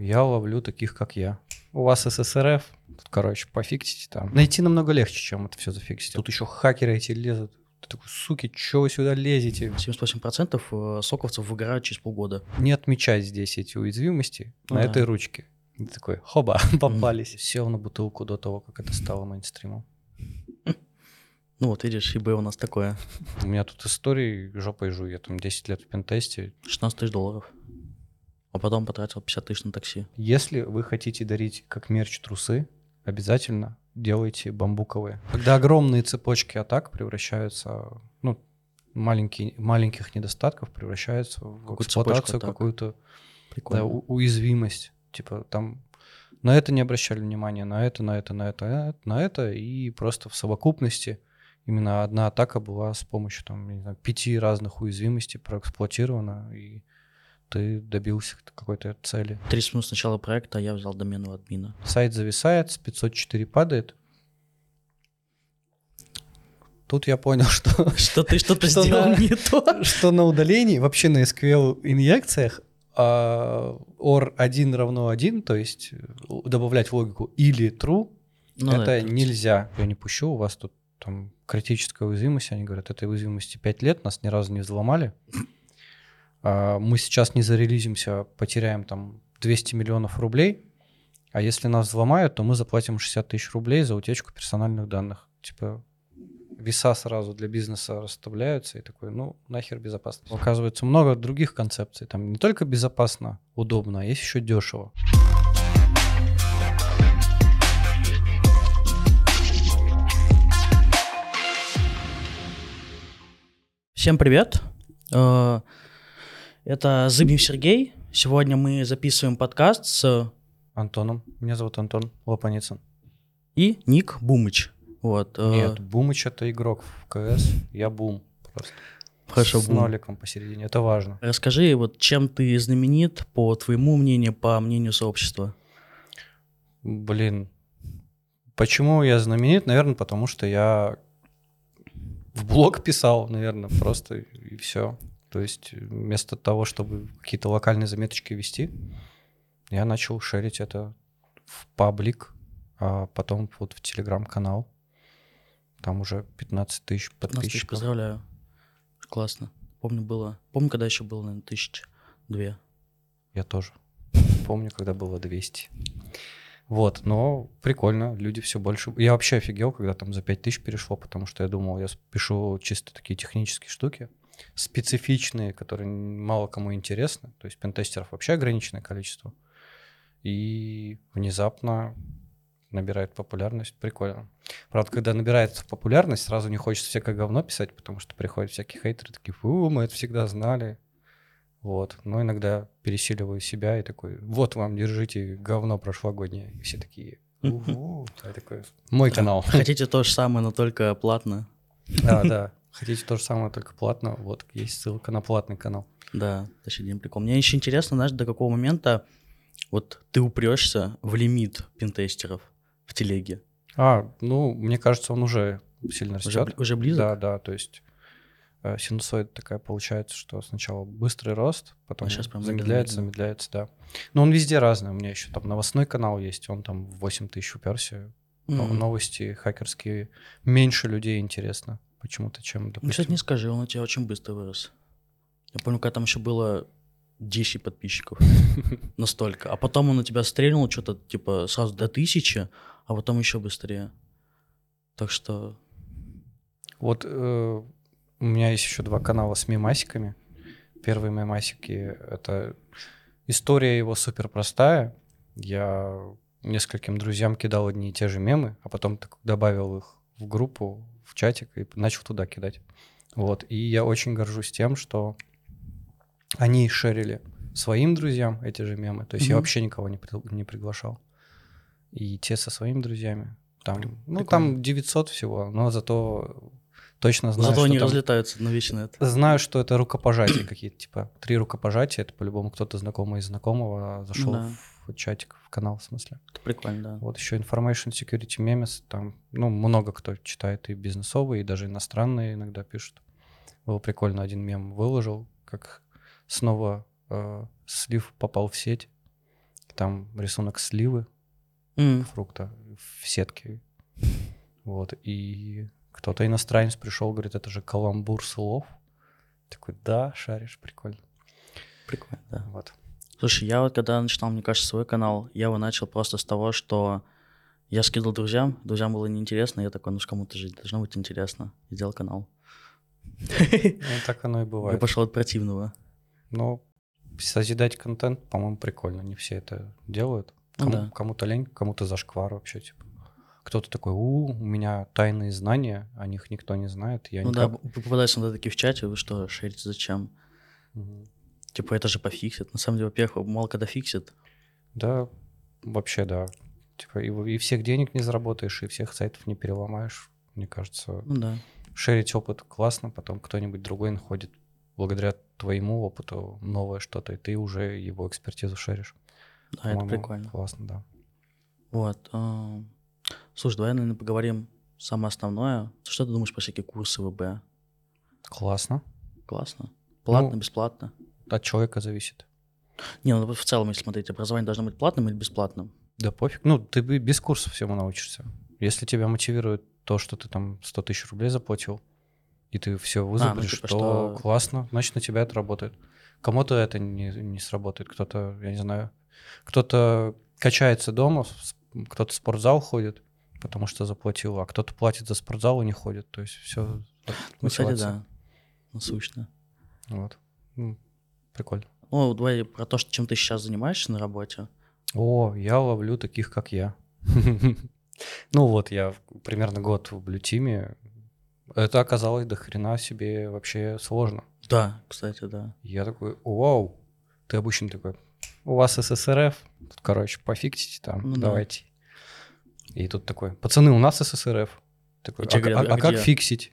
Я ловлю таких, как я. У вас ССРФ, тут, короче, пофиксите там. Найти намного легче, чем это все зафиксить. Тут еще хакеры эти лезут. Ты такой, суки, что вы сюда лезете? 78% э, соковцев выгорают через полгода. Не отмечать здесь эти уязвимости Ну на да. этой ручке. И ты такой, хоба, попались. Сел на бутылку до того, как это стало мейнстримом. Ну вот, видишь, eBay у нас такое. У меня тут истории жопой жую. Я там 10 лет в пентесте. 16 тысяч долларов. А потом потратил 50 тысяч на такси. Если вы хотите дарить как мерч трусы, обязательно делайте бамбуковые. Когда огромные цепочки атак превращаются, ну, маленькие, маленьких недостатков превращаются в эксплуатацию, какую-то да, уязвимость. Типа там на это не обращали внимания, на это, на это, на это, э, на это. И просто в совокупности именно одна атака была с помощью там, не знаю, пяти разных уязвимостей проэксплуатирована, и ты добился какой-то цели. 30 минут с начала проекта а я взял домен у админа. Сайт зависает, с 504 падает. Тут я понял, что, Что ты что-то Что сделал на- не то. что на удалении, вообще на SQL инъекциях, а, or 1 равно 1, то есть э, добавлять логику или true, Ну да, это нельзя. Я не пущу, у вас тут там критическая уязвимость. Они говорят, этой уязвимости 5 лет, нас ни разу не взломали. А, Мы сейчас не зарелизимся, потеряем там 200 миллионов рублей. А если нас взломают, то мы заплатим 60 тысяч рублей за утечку персональных данных. Типа веса сразу для бизнеса расставляются и такой, ну, нахер безопасность. Оказывается, много других концепций. Там не только безопасно, удобно, а есть еще дешево. Всем привет. Это Зыбнев Сергей. Сегодня мы записываем подкаст с Антоном. Меня зовут Антон Лопаницын. и Ник Бумыч. Вот. э, Нет, Бумыч это игрок в КС. Я Бум. Просто. Хорошо, С Бум. ноликом посередине. Это важно. Расскажи, вот чем ты знаменит, по твоему мнению, по мнению сообщества? Блин. Почему я знаменит? Наверное, потому что я в блог писал, наверное, просто и все. То есть вместо того, чтобы какие-то локальные заметочки вести, я начал шерить это в паблик, а потом вот в телеграм-канал. Там уже 15 тысяч 15 тысяч, подписчиков. поздравляю. Классно. Помню, было. Помню, когда еще было, наверное, тысяч две. Я тоже. Помню, когда было 200. Вот, но прикольно, люди все больше... Я вообще офигел, когда там за 5000 перешло, потому что я думал, я пишу чисто такие технические штуки, специфичные, которые мало кому интересны. То есть пентестеров вообще ограниченное количество. И внезапно набирает популярность. Прикольно. Правда, когда набирает популярность, сразу не хочется всякое говно писать, потому что приходят всякие хейтеры, такие, фу, мы это всегда знали. Вот. Но иногда пересиливаю себя и такой, вот вам, держите говно прошлогоднее. И все такие, «Угу». Такой, мой канал. Хотите то же самое, но только платно? Да, да. Хотите то же самое, только платно? Вот, есть ссылка на платный канал. Да, один прикол. Мне еще интересно, знаешь, до какого момента вот ты упрешься в лимит пентестеров в телеге. А, ну, мне кажется, он уже сильно Уже, растет. бли- уже близок? Да, да, то есть э, синусоид такая получается, что сначала быстрый рост, потом А щас прям замедляется, медленно. замедляется, да. Но он везде разный. У меня еще там новостной канал есть, он там в 8 тысяч уперся. Но- М. Новости хакерские меньше людей интересно почему-то, чем, Ну, кстати, допустим. не скажи, он у тебя очень быстро вырос. Я помню, когда там еще было 10 подписчиков. Настолько. А потом он у тебя стрельнул что-то типа сразу до тысячи, а потом еще быстрее. Так что... Вот э, у меня есть еще два канала с мемасиками. Первые мемасики — это история его супер простая. Я нескольким друзьям кидал одни и те же мемы, а потом добавил их в группу, в чатик и начал туда кидать. Вот. И я очень горжусь тем, что они шерили своим друзьям эти же мемы. То есть я Мгм. вообще никого не, при- не приглашал. И те со своими друзьями. Там, ну, прикольно. там 900 всего, но зато точно знаю, Зато они там- разлетаются на вечно это. Знаю, что это рукопожатия какие-то, типа три рукопожатия, это по-любому кто-то знакомый из знакомого зашел Да. в чатик, в канал, в смысле. Это прикольно, да. Вот еще Information Security Memes, там, ну, много кто читает и бизнесовые, и даже иностранные иногда пишут. Было прикольно, один мем выложил, как снова э, слив попал в сеть, Там рисунок сливы, М, фрукта в сетке. Вот, и кто-то иностранец пришел, говорит, это же каламбур слов. Такой, да, шаришь, прикольно. Прикольно, да. Вот. Слушай, я вот когда начинал, мне кажется, свой канал, я его начал просто с того, что я скидывал друзьям, друзьям было неинтересно, я такой, ну ж кому-то же должно быть интересно, и сделал канал. Ну, так оно и Я бывает. пошел от противного. Но созидать контент, по-моему, прикольно. Не все это делают. Ну Кому- да. Кому-то лень, кому-то зашквар вообще, типа. Кто-то такой, у, у меня тайные знания, о них никто не знает. Я Ну да, никак- п- попадаются иногда такие в чате, вы что, шерите зачем? Мгм. Типа это же пофиксит. На самом деле, во-первых, мало когда фиксит. Да, вообще да. Типа и, и всех денег не заработаешь, и всех сайтов не переломаешь. Мне кажется, Ну да. шерить опыт классно, потом кто-нибудь другой находит благодаря твоему опыту новое что-то, и ты уже его экспертизу шеришь. Да, это прикольно. Классно, да. Вот. а, Слушай, давай, наверное, поговорим самое основное. Что ты думаешь про всякие курсы ВБ? Классно. Классно? Платно, Ну, бесплатно? От человека зависит. Не, ну в целом, если смотреть, образование должно быть платным или бесплатным? Да пофиг. Ну, ты без курсов всему научишься. Если тебя мотивирует то, что ты там 100 тысяч рублей заплатил, и ты все вызубришь, типа, то что- классно, значит, на тебя это работает. Кому-то это не, не сработает, кто-то, я не знаю, кто-то качается дома, кто-то в спортзал ходит, потому что заплатил, а кто-то платит за спортзал и не ходит. То есть все Ну, кстати, да. Насущно. Вот. Прикольно. Ну, давай про то, чем ты сейчас занимаешься на работе. О, я ловлю таких, как я. Ну вот, я примерно год в блютиме. Это оказалось до хрена себе вообще сложно. Да, кстати, да. Я такой, вау, ты обычно такой, у вас ССРФ, Тут, короче, пофиксите там, Ну да. давайте. И тут такой, пацаны, у нас ССРФ. Такой, а, говорят, а- а а как где?» фиксить?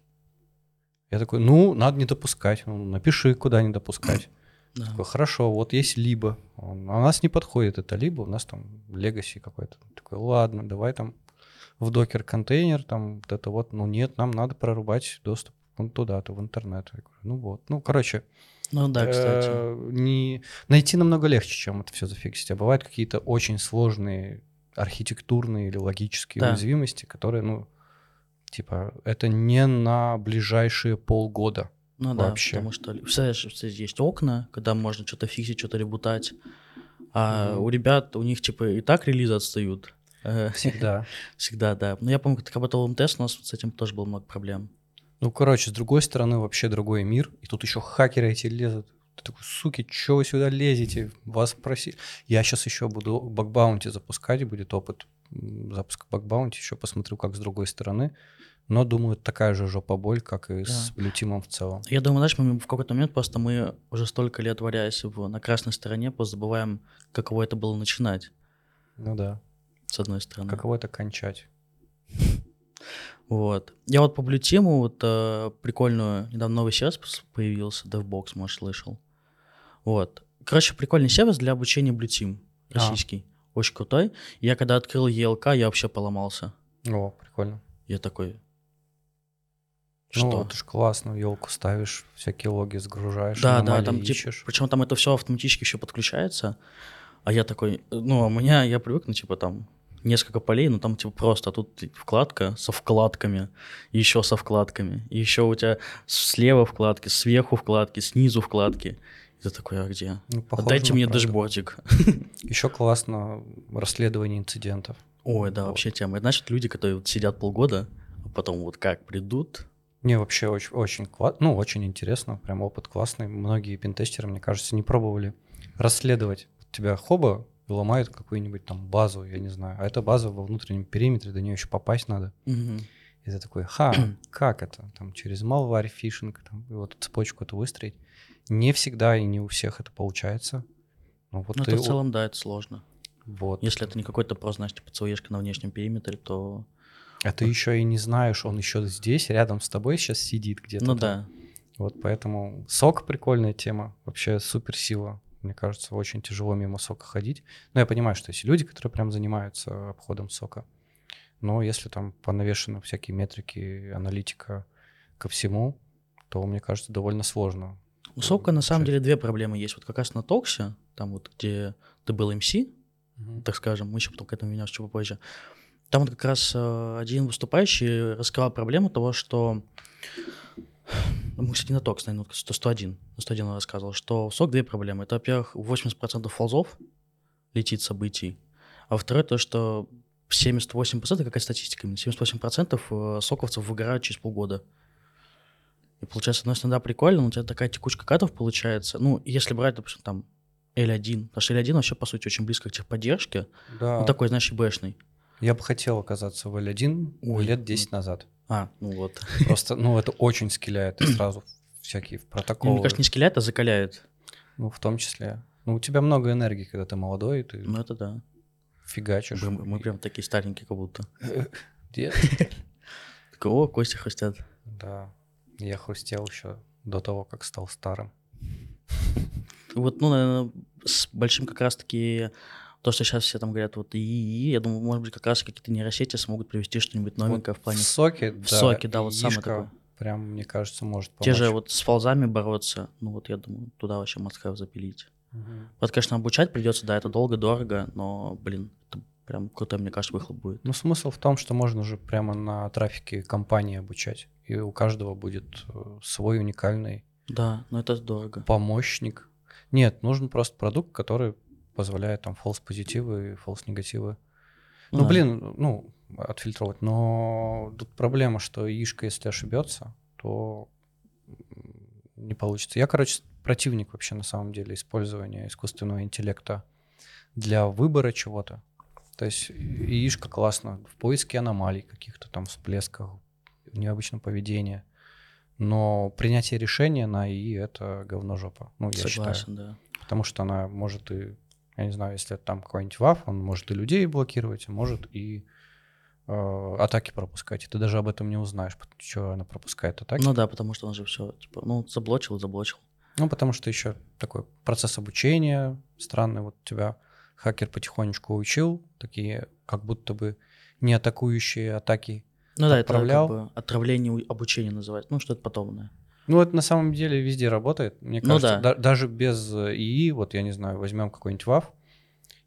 Я такой, ну, надо не допускать. Ну, напиши, куда не допускать. Да. Такой, хорошо, вот есть либо. Он- А у нас не подходит это либо, у нас там легаси какой-то. Такой, ладно, давай там в докер контейнер, там вот это вот. Ну нет, нам надо прорубать доступ вон туда-то, в интернет. Я говорю, ну вот. Ну, короче, Ну да, кстати. э, не... найти намного легче, чем это все зафиксить. А бывают какие-то очень сложные архитектурные или логические Да. уязвимости, которые, ну, типа, это не на ближайшие полгода. Ну да, вообще. потому что, представляешь, есть окна, когда можно что-то фиксить, что-то ребутать, а Мгм. у ребят, у них, типа, и так релизы отстают. Э, Всегда. Всегда, да. Но я помню, когда работал в МТС, у нас с этим тоже было много проблем. Ну, короче, с другой стороны, вообще другой мир. И тут еще хакеры эти лезут. Ты такой, суки, что вы сюда лезете? Вас проси... Я сейчас еще буду бакбаунти запускать, будет опыт запуска бакбаунти. Еще посмотрю, как с другой стороны. Но, думаю, такая же жопа боль, как и с блютимом в целом. Я думаю, знаешь, мы в какой-то момент просто мы уже столько лет варяясь в, на красной стороне, просто забываем, каково это было начинать, Ну да. с одной стороны. Каково это кончать? Вот. Я вот по блютиму вот э, прикольную, недавно новый сервис появился, DevBox, может, слышал. Вот. Короче, прикольный сервис для обучения блютим, А. российский. Очень крутой. Я когда открыл ELK, я вообще поломался. О, прикольно. Я такой, Ну, что? это ж классно, елку ставишь, всякие логи загружаешь, Да, да, там типа, ищешь. причем там это все автоматически еще подключается, а я такой, ну, у меня, я привык, ну, типа, там, несколько полей, ну, там, типа, просто, а тут вкладка со вкладками, еще со вкладками, и еще у тебя слева вкладки, сверху вкладки, снизу вкладки. И ты такой, а где? Ну, похоже Отдайте мне правду. дашбордик. Еще классно расследование инцидентов. Ой, да, Вот. вообще тема. Это значит, люди, которые вот сидят полгода, а потом вот как придут, Мне вообще очень, очень, ну, очень интересно, прям опыт классный. Многие пентестеры, мне кажется, не пробовали расследовать. Тебя хоба ломают какую-нибудь там базу, я не знаю. А эта база во внутреннем периметре, до нее еще попасть надо. Мгм. И ты такой, ха, как это? Там через malware, фишинг, там, и вот цепочку эту выстроить. Не всегда и не у всех это получается. Ну, вот ну, ты это в целом, да, это сложно. вот. Если это не какой-то просто, знаешь, типа, ЦОЕшка на внешнем периметре, то... А ты еще и не знаешь, он еще здесь, рядом с тобой сейчас сидит где-то. Ну там. да. Вот поэтому сок прикольная тема, вообще суперсила. Мне кажется, очень тяжело мимо сока ходить. Но я понимаю, что есть люди, которые прям занимаются обходом сока. Но если там понавешены всякие метрики, аналитика ко всему, то, мне кажется, довольно сложно. У Сока на самом деле две проблемы есть. Вот как раз на Токсе, там вот где ты был МС, Мгм. так скажем. Мы еще потом к этому вернемся чуть попозже. Там вот как раз э, один выступающий раскрывал проблему того, что... Мы, кстати, на токс, наверное, 100, 101. На 101 он рассказывал, что в СОК две проблемы. Это, во-первых, 80% фолзов летит событий. А во-вторых, то, что 78%, какая статистика, именно, 78% э, соковцев выгорают через полгода. И получается, ну, если да, прикольно, но у тебя такая текучка катов получается. Ну, если брать, допустим, там L1, потому что L1 вообще, по сути, очень близко к техподдержке. Да. Ну, такой, знаешь, ИБшный. Я бы хотел оказаться в L1 Ой, лет ну. 10 назад. А, ну вот. Просто, ну, это очень скиляет, и сразу всякие в Ну, протоколы. мне кажется, не скеляет, а закаляет. Ну, в том числе. Ну, у тебя много энергии, когда ты молодой, и ты Ну, это да. фигачишь. Мы, мы прям такие старенькие как будто. Такой, о, кости хрустят. Да. Я хрустел еще до того, как стал старым. Вот, ну, наверное, с большим как раз-таки то, что сейчас все там говорят, вот ИИ, я думаю, может быть, как раз какие-то нейросети смогут привести что-нибудь новенькое в плане... В соке, в да. соке, да, вот самое такое. Прям, мне кажется, может помочь. Те же вот с фолзами бороться, ну вот я думаю, туда вообще must запилить. Мгм. Вот, конечно, обучать придется, да, это долго, дорого, но, блин, это прям крутой, мне кажется, выхлоп будет. Ну, смысл в том, что можно же прямо на трафике компании обучать. И у каждого будет э, свой уникальный Да, но это дорого. помощник. Нет, нужен просто продукт, который позволяет там false позитивы и false негативы. Ну, да. блин, ну, отфильтровать. Но тут проблема, что яишка, если ошибется, то не получится. Я, короче, противник вообще на самом деле использования искусственного интеллекта для выбора чего-то. То есть яишка классно в поиске аномалий каких-то там всплесках, необычного поведения. Но принятие решения на ИИ — это говно жопа. Ну, я считаю. Согласен, да. Потому что она может и, я не знаю, если там какой-нибудь ВАФ, он может и людей блокировать, а может и э, атаки пропускать. И ты даже об этом не узнаешь, что она пропускает атаки. Ну да, потому что он же все, типа, ну, заблочил и заблочил. Ну, потому что еще такой процесс обучения странный. Вот тебя хакер потихонечку учил, такие как будто бы не атакующие атаки. Ну да, это как бы отравление обучения называется, ну что-то подобное. Ну, это на самом деле везде работает. Мне Ну кажется, да. да- даже без э, ИИ, вот я не знаю, возьмем какой-нибудь ВАФ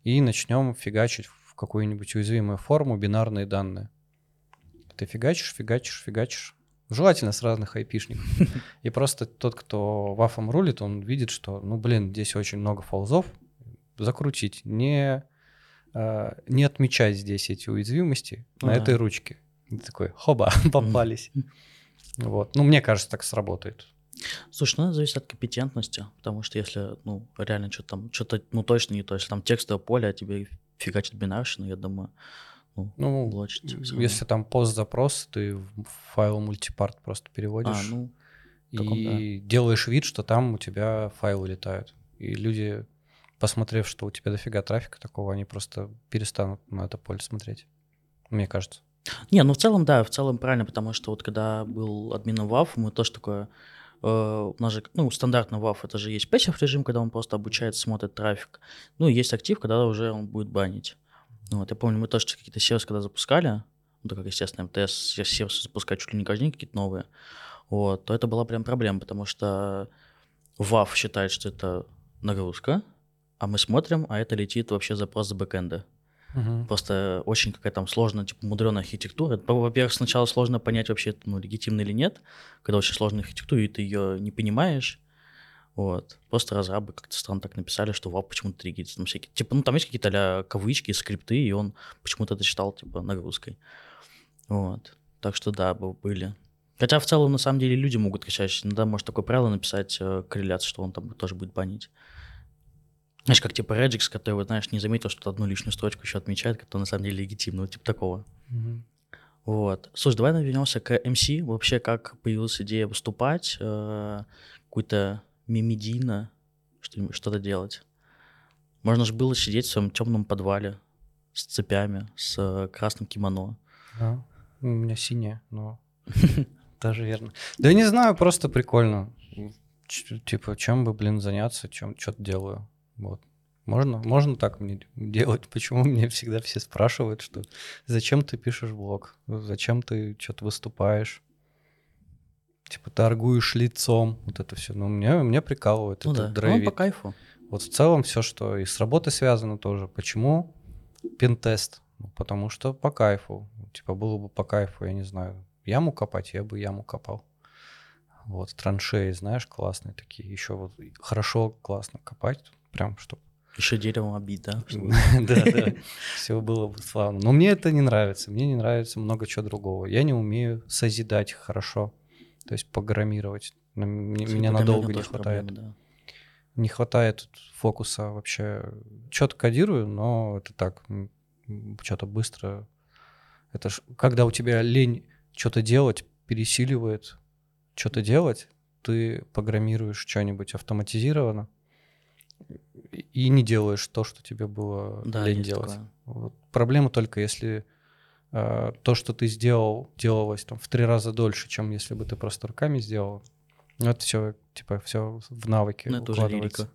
и начнем фигачить в какую-нибудь уязвимую форму бинарные данные. Ты фигачишь, фигачишь, фигачишь. Желательно с разных айпишников. И просто тот, кто вафом рулит, он видит, что, ну, блин, здесь очень много фолзов. Закрутить, не, э, не отмечать здесь эти уязвимости Ну на да. этой ручке. И ты такой, хоба, попались. Вот. Ну, мне кажется, так сработает. Слушай, ну это зависит от компетентности, потому что если, ну, реально что-то там, что-то, ну, точно не то, если там текстовое поле, а тебе фигачит бинарщину, я думаю, ну, Ну, блочить если там пост-запрос, ты в файл мультипарт просто переводишь А, ну, и таком делаешь вид, что там у тебя файлы летают. И люди, посмотрев, что у тебя дофига трафика такого, они просто перестанут на это поле смотреть. Мне кажется. Не, ну в целом, да, в целом правильно, потому что вот когда был админом WAF, мы тоже такое, э, у нас же, ну, стандартный WAF, это же есть passive режим, когда он просто обучает, смотрит трафик. Ну, и есть актив, когда уже он будет банить. Ну, вот, я помню, мы тоже какие-то сервисы, когда запускали, ну, так как, естественно, МТС се- сервисы запускать чуть ли не каждый день какие-то новые, вот, то это была прям проблема, потому что WAF считает, что это нагрузка, а мы смотрим, а это летит вообще запрос с бэкэнда. Просто очень какая там сложная, типа, мудреная архитектура. Во-первых, сначала сложно понять вообще, ну, легитимно или нет, когда очень сложная архитектура, и ты ее не понимаешь. Вот. Просто разрабы как-то странно так написали, что вау, почему-то триггерится. Там всякие, типа, ну, там есть какие-то а кавычки, скрипты, и он почему-то это считал, типа, нагрузкой. Вот. Так что да, были. Хотя в целом, на самом деле, люди могут качать. Иногда может такое правило написать, э, что он там тоже будет банить. Знаешь, как типа Regix, который, вот, знаешь, не заметил, что одну лишнюю строчку еще отмечает, которая на самом деле легитимна, вот типа такого. Мгм. Вот. Слушай, давай вернемся к MC. Вообще, как появилась идея выступать, э, какую-то мимедийно что-то делать. Можно же было сидеть в своем темном подвале с цепями, с э, красным кимоно. Да. У меня синяя, но даже верно. Да не знаю, просто прикольно. Типа, чем бы, блин, заняться, чем что-то делаю. Вот. Можно, можно так мне делать. Почему мне всегда все спрашивают, что зачем ты пишешь блог, зачем ты что-то выступаешь, типа торгуешь лицом, вот это все. Ну, мне, мне прикалывает, Ну это да, ну, по кайфу. Вот в целом все, что и с работой связано тоже. Почему пентест, ну, потому что по кайфу. Типа было бы по кайфу, я не знаю, яму копать, я бы яму копал. Вот, траншеи, знаешь, классные такие. Еще вот хорошо, классно копать, прям чтобы Еще деревом обить, да? да, да. Все было бы славно. Но мне это не нравится. Мне не нравится много чего другого. Я не умею созидать хорошо. То есть программировать. Меня надолго не хватает. Не хватает фокуса вообще. Что-то кодирую, но это так, что-то быстро. Это ж, когда у тебя лень что-то делать, пересиливает что-то делать, ты программируешь что-нибудь автоматизированно и- не делаешь то, что тебе было Да, лень делать. такое. Вот. Проблема только, если э, то, что ты сделал, делалось там в три раза дольше, чем если бы ты просто руками сделал. Ну, Это все, типа, все в навыки Ну, это уже лирика.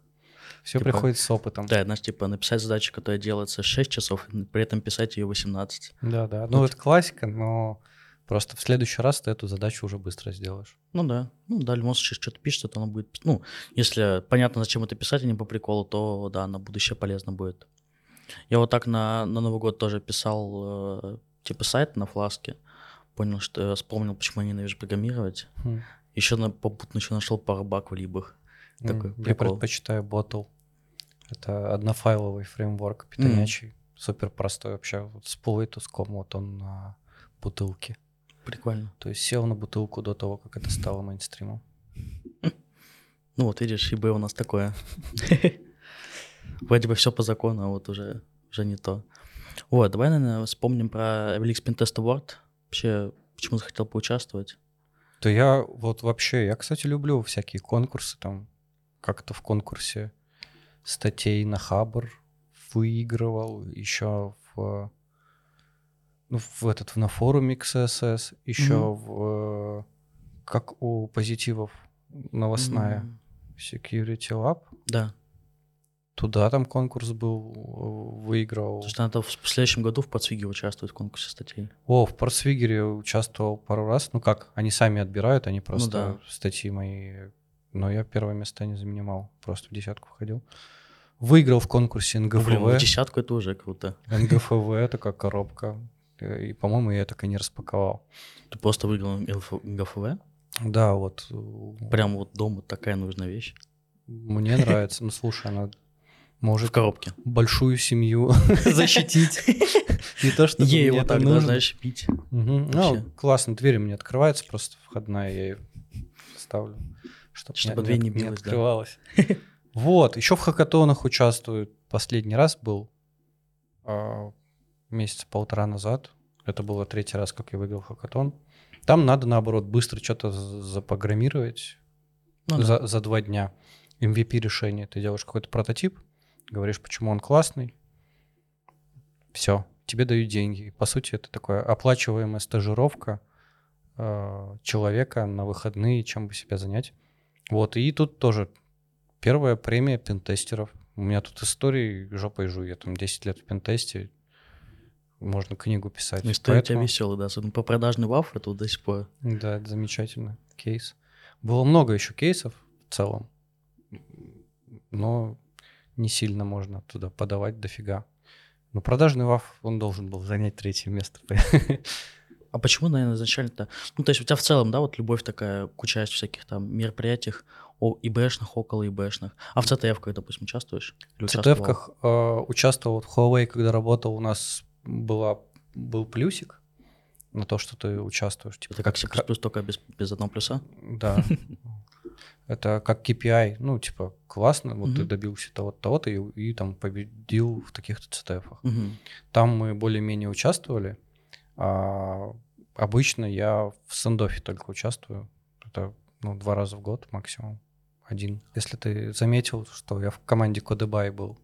Все Типа, приходит с опытом. Да, знаешь, типа написать задачу, которая делается 6 часов, при этом писать ее 18. Да, да. Ну, Вот. это классика, но просто в следующий раз ты эту задачу уже быстро сделаешь. Ну да. Ну да, случае, что-то пишется, то оно будет... Ну, если понятно, зачем это писать, а не по приколу, то да, на будущее полезно будет. Я вот так на, на Новый год тоже писал э, типа сайт на фласке. Понял, что вспомнил, почему я ненавижу программировать. Хм. Еще на, попутно еще нашел пару баг в либах. Такой М, Я предпочитаю Bottle. Это однофайловый фреймворк питонячий. Супер простой вообще. Вот с плейтуском вот он на бутылке. Прикольно. То есть сел на бутылку до того, как это стало мейнстримом. Ну вот видишь, eBay у нас такое. Вроде бы все по закону, а вот уже, уже не то. Вот, давай, наверное, вспомним про Evelix Pentest Award. Вообще, почему захотел поучаствовать? То я вот вообще, я, кстати, люблю всякие конкурсы там. Как-то в конкурсе статей на Хабр выигрывал, еще в, в этот, на форуме XSS, еще Мгм. в, как у позитивов новостная М, Security Lab. Да. Туда там конкурс был, э, выиграл. Потому что надо в следующем году в подсвиге участвовать в конкурсе статей. О, в Парсвигере участвовал пару раз. Ну как, они сами отбирают, они просто да. статьи мои. Но я первое место не занимал, просто в десятку входил. Выиграл в конкурсе Ну, блин, в НГФВ. десятку это уже круто. НГФВ такая коробка. Э, И, по-моему, я так и не распаковал. Ты просто выиграл ГФВ. Да, вот э, Прям вот дома такая нужная вещь. мне нравится. Ну, слушай, она В может коробке. большую семью защитить. Не то, что Ей вот так, нужно. знаешь, пить. Ну, классно, дверь мне открывается просто входная, я ее ставлю, чтобы, дверь не билась, открывалась. Вот, еще в хакатонах участвую. Последний раз был а, месяца полтора назад. Это было третий раз, как я выиграл хакатон. Там надо, наоборот, быстро что-то за- запрограммировать Ну, да. за, за два дня. MVP решение. Ты делаешь какой-то прототип, говоришь, почему он классный. Все, тебе дают деньги. По сути, это такая оплачиваемая стажировка э, человека на выходные, чем бы себя занять. Вот, и тут тоже первая премия пентестеров. У меня тут истории жопой жую. Я там 10 лет в пентесте. Можно книгу писать. Ну, История у тебя Поэтому- веселая, да. Особенно по продажный ваф, это вот до сих пор. да, это замечательно. Кейс. Было много еще кейсов в целом, но не сильно можно туда подавать дофига. Но продажный ВАФ, он должен был занять третье место. А почему, наверное, изначально-то... Ну, то есть у тебя в целом, да, вот любовь такая к участию в всяких там мероприятиях, о, ИБшных, около ИБшных. А в ЦТФ-ках, допустим, участвуешь? Или В? ЦТФ-ках э, участвовал вот в Huawei, когда работал, у нас была, был плюсик на то, что ты участвуешь. Типа, Это как C++, только без, без одного плюса? Да. Это как KPI. Ну, типа, классно, вот ты добился того-то, того-то, и, и там победил в таких-то. Мгм. Там мы более-менее участвовали. А обычно я в сендофе только участвую. Это ну, два раза в год максимум. Один. Если ты заметил, что я в команде Кодебай был.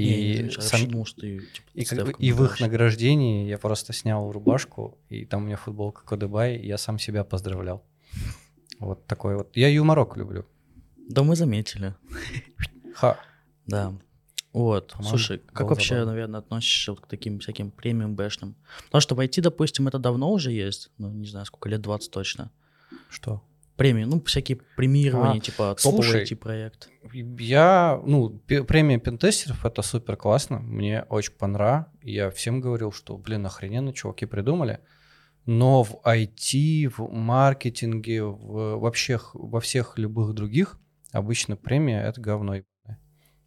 Не, не И. Я сам- думал, что ты, типа, и, как бы- и в их награждении я просто снял рубашку, и там у меня футболка Кодебай, и я сам себя поздравлял. Вот такой вот. Я юморок люблю. Да, мы заметили. Ха. Да. Вот. По-моему, Слушай, как вообще, забавно. наверное, относишься вот к таким всяким премиум бэшным? Потому что в IT, допустим, это давно уже есть. Ну, не знаю, сколько лет, 20 точно. Что? Премии, ну, всякие премирования, А, типа топовый слушай, тип проект. Я, ну, премия пентестеров это супер классно, мне очень понравилось. Я всем говорил, что, блин, охрененно чуваки придумали. Но в IT, в маркетинге, в, вообще во всех любых других обычно премия это говно.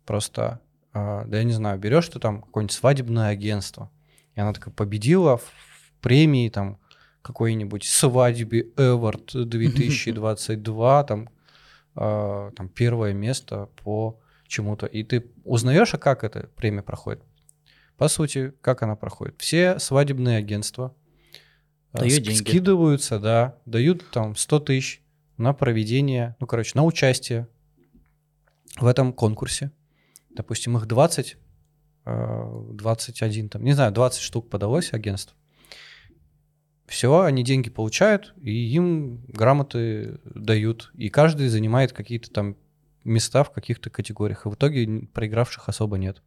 Просто, а, да я не знаю, берешь ты там какое-нибудь свадебное агентство, и она такая победила в премии там какой-нибудь свадьбе Эвард 2022, там, а, там первое место по чему-то. И ты узнаешь, а как эта премия проходит? По сути, как она проходит? Все свадебные агентства а, Дают ск- деньги. скидываются, да, дают там 100 тысяч на проведение, ну, короче, на участие в этом конкурсе. Допустим, их 20, э, 21, там, не знаю, 20 штук подалось агентств. Все, они деньги получают, и им грамоты дают. И каждый занимает какие-то там места в каких-то категориях. И в итоге проигравших особо нет.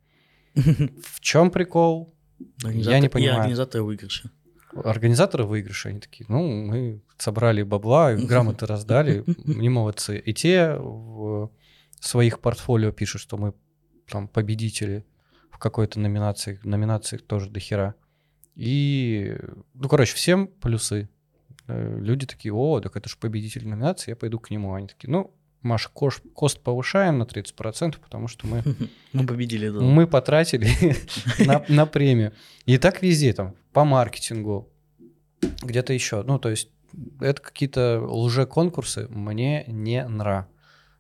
В чем прикол? Организатор- не И понимаю. организаторы выигрыша. Организаторы выигрыша, они такие, ну, мы собрали бабла, и грамоты раздали, не молодцы. И те в своих портфолио пишут, что мы там победители в какой-то номинации, номинации тоже до хера. И, ну, короче, всем плюсы. Э, Люди такие, о, так это же победитель номинации, я пойду к нему. Они такие, ну, Маша, кош- кост повышаем на 30%, потому что мы Мы победили. да. мы потратили на, на премию. И так везде, там, по маркетингу, где-то еще. Ну, то есть это какие-то лже-конкурсы мне не нра.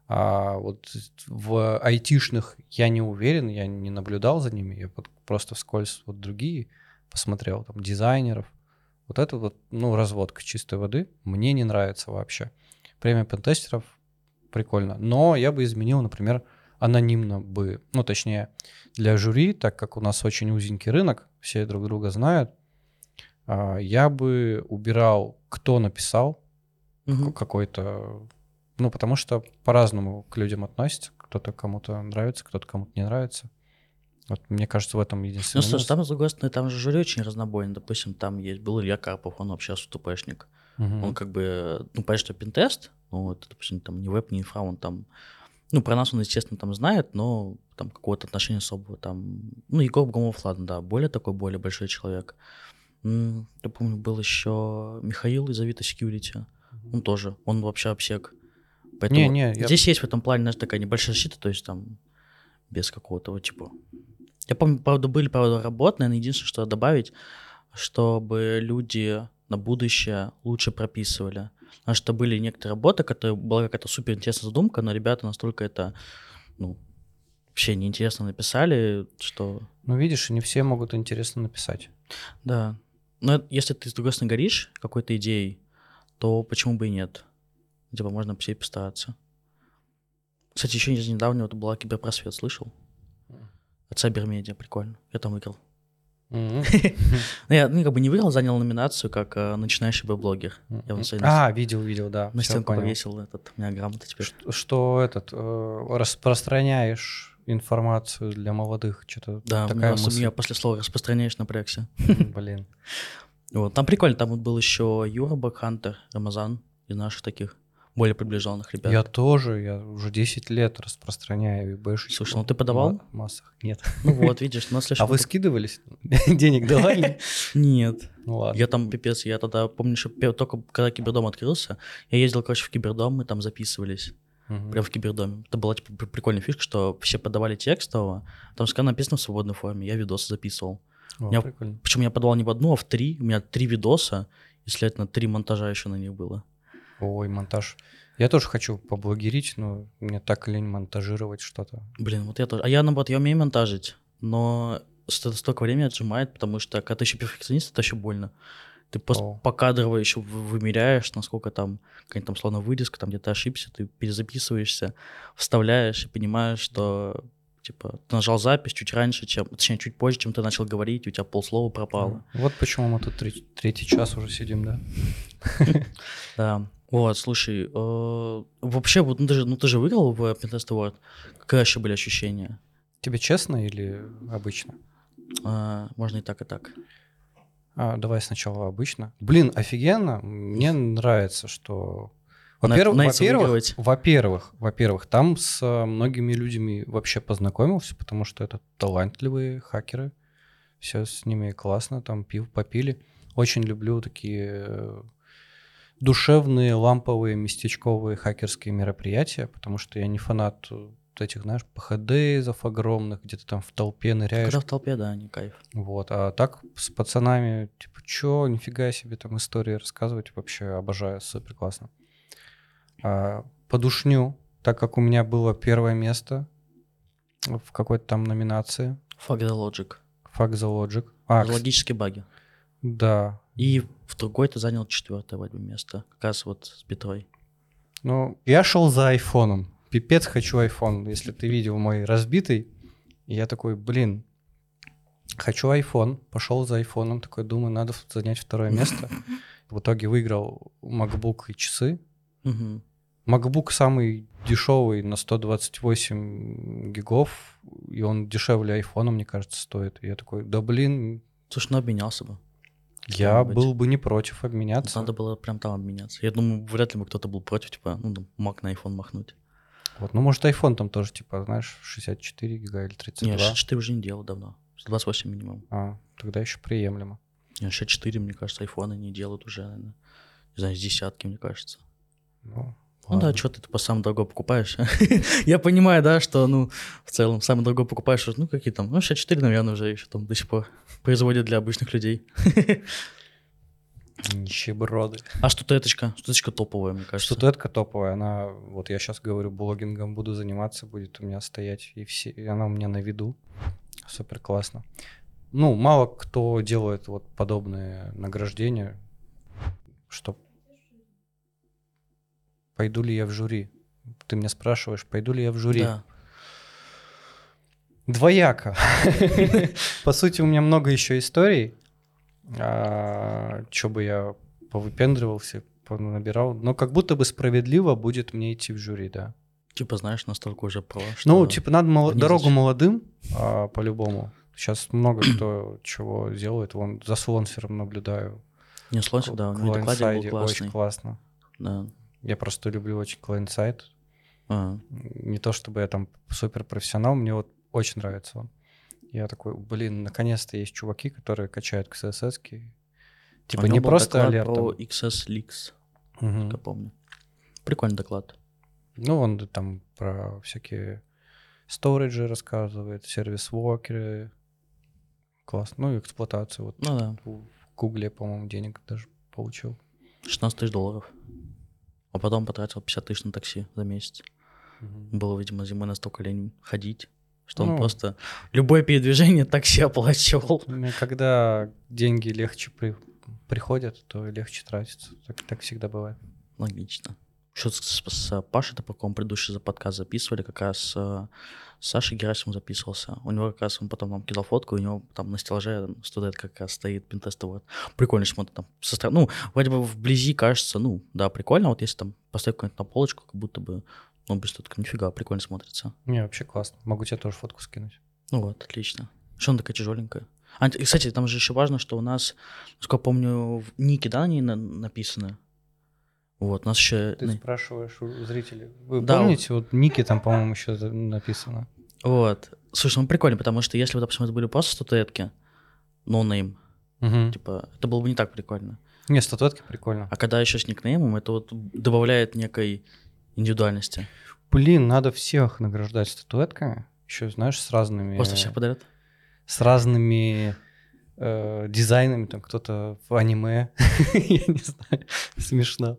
А вот в айтишных я не уверен, я не наблюдал за ними, я просто вскользь вот другие посмотрел, там, дизайнеров. Вот это вот, ну, разводка чистой воды мне не нравится вообще. Премия пентестеров прикольно. Но я бы изменил, например, анонимно бы, ну, точнее, для жюри, так как у нас очень узенький рынок, все друг друга знают, а, я бы убирал, кто написал Мгм. какой-то, ну, потому что по-разному к людям относятся, кто-то кому-то нравится, кто-то кому-то не нравится. Вот мне кажется, в этом Ну, единственный слушай, там, с другой стороны, там же жюри очень разнобойно. Допустим, там есть, был Илья Карпов, он вообще СУТПшник. Мгм. Он как бы, ну, понятно, что пентест, ну, вот, допустим, там не веб, не инфра, он там, ну, про нас он, естественно, там знает, но там какого-то отношения особого там, ну, Егор Громов, ладно, да, более такой, более большой человек. Я помню, был еще Михаил из Авито Security, он тоже, он вообще обсек. Поэтому Не, не, я- здесь есть в этом плане, знаешь, такая небольшая защита, то есть там без какого-то типа... Я помню, правда, были, правда, работы, наверное, единственное, что добавить, чтобы люди на будущее лучше прописывали. Потому что были некоторые работы, которые была какая-то супер интересная задумка, но ребята настолько это, ну, вообще неинтересно написали, что Ну, видишь, не все могут интересно написать. да. Но если ты, с другой стороны, горишь какой-то идеей, то почему бы и нет? Типа можно все постараться. Кстати, еще из недавнего это была киберпросвет, слышал? От Cybermedia, прикольно. Я там выиграл. Ну, я ну, как бы не выиграл, занял номинацию как э, начинающий блогер. Я вон сегодня А, видел, видел, да. на всё стенку понял. повесил этот, у меня грамота теперь. Что, что этот э, распространяешь информацию для молодых, что-то Да, такая мысль. я после слова распространяешь напрягся. Блин. Вот, там прикольно, там вот был еще Юра Бакхантер, Рамазан, из наших таких более приближенных ребят. Я тоже, я уже 10 лет распространяю ИБшечку Слушай, ну ты подавал? в массах. Нет. Ну вот, видишь, на следующем А вы скидывались? Денег давали? Нет. Ну ладно. Я там, пипец, я тогда помню, что только когда Кибердом открылся, я ездил, короче, в Кибердом, мы там записывались, Мгм. прям в Кибердоме. Это была, типа, при- прикольная фишка, что все подавали текстово, там сказано написано в свободной форме, я видосы записывал. О, прикольно. Причем я подавал не в одну, а в три, у меня три видоса, и, следовательно, три монтажа еще на них было. Ой, монтаж. Я тоже хочу поблогерить, но мне так лень монтажировать что-то. Блин, вот я тоже. А я, наоборот, я умею монтажить, но ст- столько времени отжимает, потому что когда ты еще перфекционист, это еще больно. Ты просто О. покадрово еще вы- вымеряешь, насколько там, какая там словно вырезка, там где-то ошибся, ты перезаписываешься, вставляешь и понимаешь, что типа ты нажал запись чуть раньше, чем, точнее, чуть позже, чем ты начал говорить, у тебя полслова пропало. Вот почему мы тут третий час уже сидим, да. Да. Вот, слушай, э, вообще, вот ну, ты же, ну ты же выиграл в Pinterest Award. Какие еще были ощущения? Тебе честно или обычно? А, можно и так, и так. А, давай сначала обычно. Блин, офигенно. Мне нравится, что Во-первых, во-первых, во-первых, во-первых, там с э, многими людьми вообще познакомился, потому что это талантливые хакеры. Все с ними классно, там пив попили. Очень люблю такие э, душевные, ламповые, местечковые хакерские мероприятия, потому что я не фанат э, этих, знаешь, ПХДизов огромных, где ты там в толпе ныряешь. Когда в толпе, да, не кайф. Вот, а так с пацанами, типа, чё, нифига себе там истории рассказывать, вообще обожаю, супер классно. А, подушню, так как у меня было первое место в какой-то там номинации, Fuck the logic. Fuck the Logic. А, Логические баги. да, И в другой ты занял четвертое вроде бы место. Как раз вот с Петрой. ну, я шел за айфоном, пипец хочу айфон, если ты видел мой разбитый, я такой, блин, хочу айфон, пошел за айфоном, такой, думаю, надо занять второе место. В итоге выиграл MacBook и часы, Мгм. MacBook самый дешевый на 128 гигов, и он дешевле айфона, мне кажется, стоит. И я такой, да блин, Слушай, ну обменялся бы. Я быть. был бы не против обменяться. Надо было прям там обменяться. Я думаю, вряд ли бы кто-то был против, типа, ну, там, Mac на iPhone махнуть. Вот, ну, может, iPhone там тоже, типа, знаешь, 64 гига или 32. Не, 64 уже не делал давно. 128 минимум. А, тогда еще приемлемо. Не, 64, мне кажется, айфоны не делают уже, наверное. Не знаю, с десятки, мне кажется. Ну, Ну да, что ты типа сам дорогой покупаешь. Я понимаю, да, что, ну, в целом, самый дорогой покупаешь, ну, какие там, ну, 64, наверное, уже еще там до сих пор производят для обычных людей. Нищеброды. А статуэточка? Статуэточка топовая, мне кажется. Статуэтка топовая, она, вот я сейчас говорю, блогингом буду заниматься, будет у меня стоять, и, все, и она у меня на виду. Супер классно. Ну, мало кто делает вот подобные награждения, что пойду ли я в жюри. Ты меня спрашиваешь, пойду ли я в жюри. Да. Двояко. По сути, у меня много еще историй. Че бы я повыпендривался, набирал. Но как будто бы справедливо будет мне идти в жюри, да. Типа, знаешь, настолько уже про, Ну, что- типа, надо вниз дорогу зачем? молодым, а, по-любому. Сейчас много кто чего делает. Вон за Slonser'ом наблюдаю. Не Slonser, да, у него докладик был классный. Очень классно. Да. Я просто люблю очень client-side. А, Не то чтобы я там супер профессионал, мне вот очень нравится он. Я такой, блин, наконец-то есть чуваки, которые качают CSS. -ки. Типа не просто алертом. про XS Leaks, Мгм. я помню. Прикольный доклад. Ну, он там про всякие сториджи рассказывает, сервис-вокеры. Классно. Ну, и эксплуатацию. Вот Ну да, в Гугле, по-моему, денег даже получил. 16 тысяч долларов. А потом потратил 50 тысяч на такси за месяц. Было, видимо, зимой настолько лень ходить, что он Ну. просто любое передвижение такси оплачивал. Ну, Когда деньги легче при- приходят, то легче тратиться. Так, так всегда бывает. Логично. Что с, с- Пашей Топаком предыдущий за подкаст записывали, как раз э, с Сашей Герасимом записывался. У него как раз он потом нам кидал фотку, у него там на стеллаже студент как раз стоит пинтест вот. Прикольно смотрит там со стороны. Ну, вроде бы вблизи кажется, ну, да, прикольно. Вот если там поставить какую-нибудь на полочку, как будто бы, ну, без тут нифига, прикольно смотрится. Не, вообще классно. Могу тебе тоже фотку скинуть. Ну вот, отлично. Что она такая тяжеленькая? А, и, кстати, там же еще важно, что у нас, насколько помню, в ники, да, они на- написаны. Вот, нас еще... Ты спрашиваешь у зрителей. Вы Да, помните, вот Ники там, по-моему, еще написано. Вот. Слушай, ну прикольно, потому что если бы, допустим, это были просто статуэтки, no name, Мгм. типа, это было бы не так прикольно. Не, статуэтки прикольно. А когда еще с никнеймом, это вот добавляет некой индивидуальности. Блин, надо всех награждать статуэтками. Еще, знаешь, с разными... Просто всех подряд. С разными э, дизайнами. Там кто-то в аниме. Я не знаю. Смешно.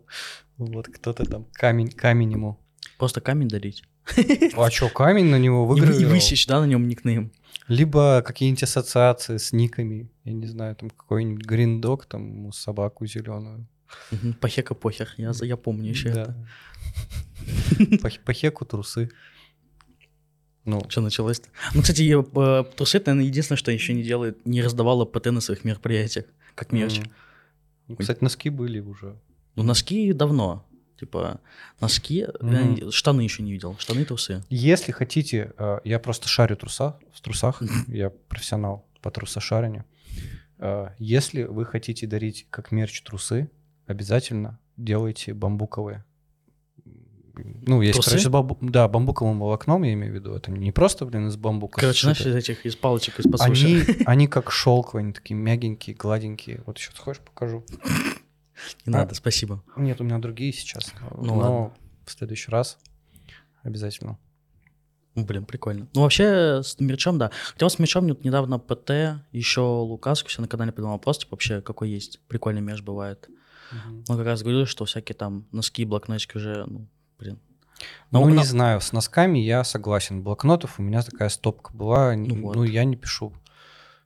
Вот кто-то там камень, камень ему. Просто камень дарить. А что, камень на него И, вы- и выгравировал? высечь, да, на нем никнейм. Либо какие-нибудь ассоциации с никами. Я не знаю, там какой-нибудь гриндок, там собаку зеленую. Мгм, Похека похер, я, я помню еще это. По, по хеку трусы. Ну, Что началось-то? Ну, кстати, я, э, трусы, это, наверное, единственное, что еще не делает, не раздавала ПТ на своих мероприятиях, как мерч. м. Ну, Кстати, носки были уже. Ну, носки давно. Типа, носки, не- штаны еще не видел, штаны, трусы. Если хотите, э, я просто шарю труса, в трусах, я профессионал по трусошарению. Э, Если вы хотите дарить как мерч трусы, обязательно делайте бамбуковые. Ну, есть, Трусы? короче, с бамбу- да, бамбуковым волокном, я имею в виду. Это не просто, блин, из бамбука. Короче, знаешь, из этих, из палочек, из подсушек. они, они как шелковые, они такие мягенькие, гладенькие. Вот сейчас хочешь, покажу. Не надо, спасибо. Нет, у меня другие сейчас. Ну но ладно. в следующий раз обязательно. Ну, Блин, прикольно. Ну, вообще, с мерчом, да. Хотя вот с мерчом вот недавно ПТ, еще Лукас, все на канале придумал вопрос, типа, вообще, какой есть. Прикольный мерч бывает. Он как раз говорил, что всякие там носки, блокнотики уже, ну, блин. Ну, у не нас- знаю, с носками я согласен. Блокнотов у меня такая стопка была, Ну ну, вот. я не пишу.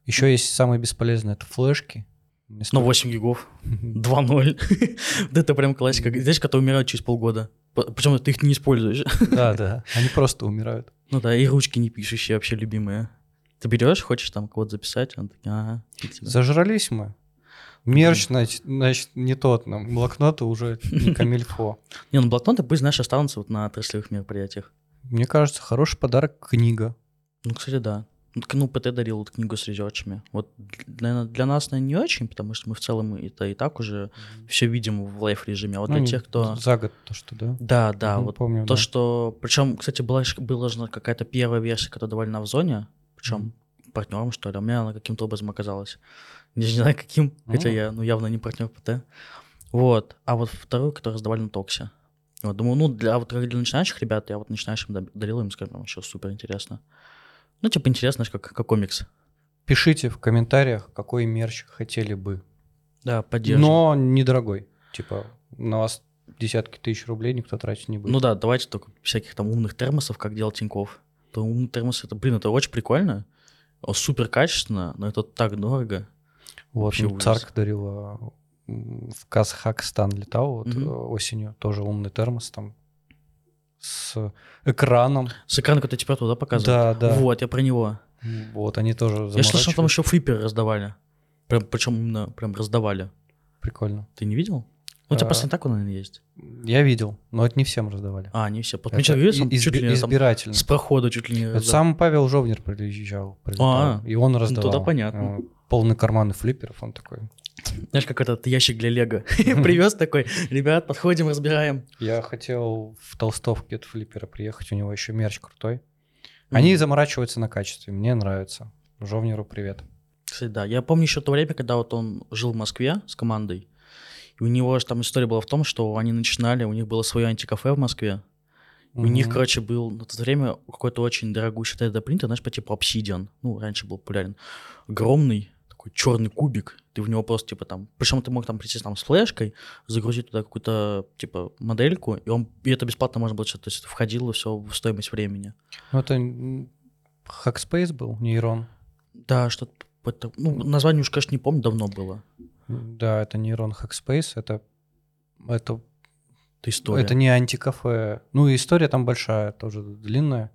Еще есть самое бесполезное, это флешки. Ну, столько- 8 гигов, 2.0. Вот Это прям классика. Знаешь, которые умирают через полгода. Причем ты их не используешь. Да, да, они просто умирают. Ну да, и ручки не пишущие вообще любимые. Ты берешь, хочешь там кого-то записать, он такой, ага. Зажрались мы. Мерч, значит, значит, не тот нам. Блокноты уже не камильфо. Не, ну блокноты пусть, знаешь, останутся вот на отраслевых мероприятиях. Мне кажется, хороший подарок книга. Ну, кстати, да. Ну, Ну, ПТ дарил вот книгу с резерчами. Вот, для, для нас, наверное, не очень, потому что мы в целом это и так уже все видим в лайф-режиме. А вот Ну, для не- тех, кто... За год то, что, да? Да, да, Мгм, вот помню, то, да. что... Причем, кстати, была, была же какая-то первая версия, которую давали на Озоне, причем партнером, что ли, а у меня она каким-то образом оказалась. Не знаю, каким, хотя М. я, ну, явно не партнер ПТ. Вот. А вот вторую, которую раздавали на Токсе. Вот, думаю, ну, для, вот, как для начинающих ребят, я вот начинающим да- дарил им, скажем, еще супер интересно. Ну, типа, интересно, как, как комикс. Пишите в комментариях, какой мерч хотели бы. Да, поддерживаю. Но недорогой. Типа, на вас десятки тысяч рублей никто тратить не будет. Ну да, давайте только всяких там умных термосов, как делал Тиньков. То умный термос, это, блин, это очень прикольно. Супер качественно, но это так дорого. Вот, ну. Царк дарила в Казахстан летал вот э, осенью, тоже умный термос там с экраном. С экрана какой-то температуру, да, показывают? Да, да. Вот, я про него. Вот, они тоже Я слышал, что там еще флипперы раздавали. Прям, причем именно прям раздавали. Прикольно. Ты не видел? Ну, у тебя А. просто не так он, наверное, есть. Я видел, но это не всем раздавали. А, не все. Вот мне человек там чуть ли изби- не там избирательно. с прохода чуть ли не Это сам Павел Жовнер приезжал, прилетал, А, и он раздавал. туда понятно. Полный карманы флипперов, он такой. Знаешь, как этот ящик для лего. Привез такой, ребят, подходим, разбираем. Я хотел в толстовке от флиппера приехать, у него еще мерч крутой. Они заморачиваются на качестве, мне нравится. Жовнеру привет. Кстати, да. Я помню еще то время, когда вот он жил в Москве с командой. И у него же там история была в том, что они начинали, у них было свое антикафе в Москве. И У них, короче, был на то время какой-то очень дорогущий 3D-принтер, знаешь, по типу Obsidian. Ну, раньше был популярен. Огромный, такой черный кубик. Ты в него просто, типа, там... Причем ты мог там прийти там с флешкой, загрузить туда какую-то, типа, модельку, и, он, и это бесплатно можно было, что-то, то есть это входило все в стоимость времени. Ну, это Hackspace был, нейрон. Да, что-то... Ну, название уж, конечно, не помню, давно было. Да, это нейрон Hackspace, это, это, Это история. это не антикафе. Ну, и история там большая, тоже длинная,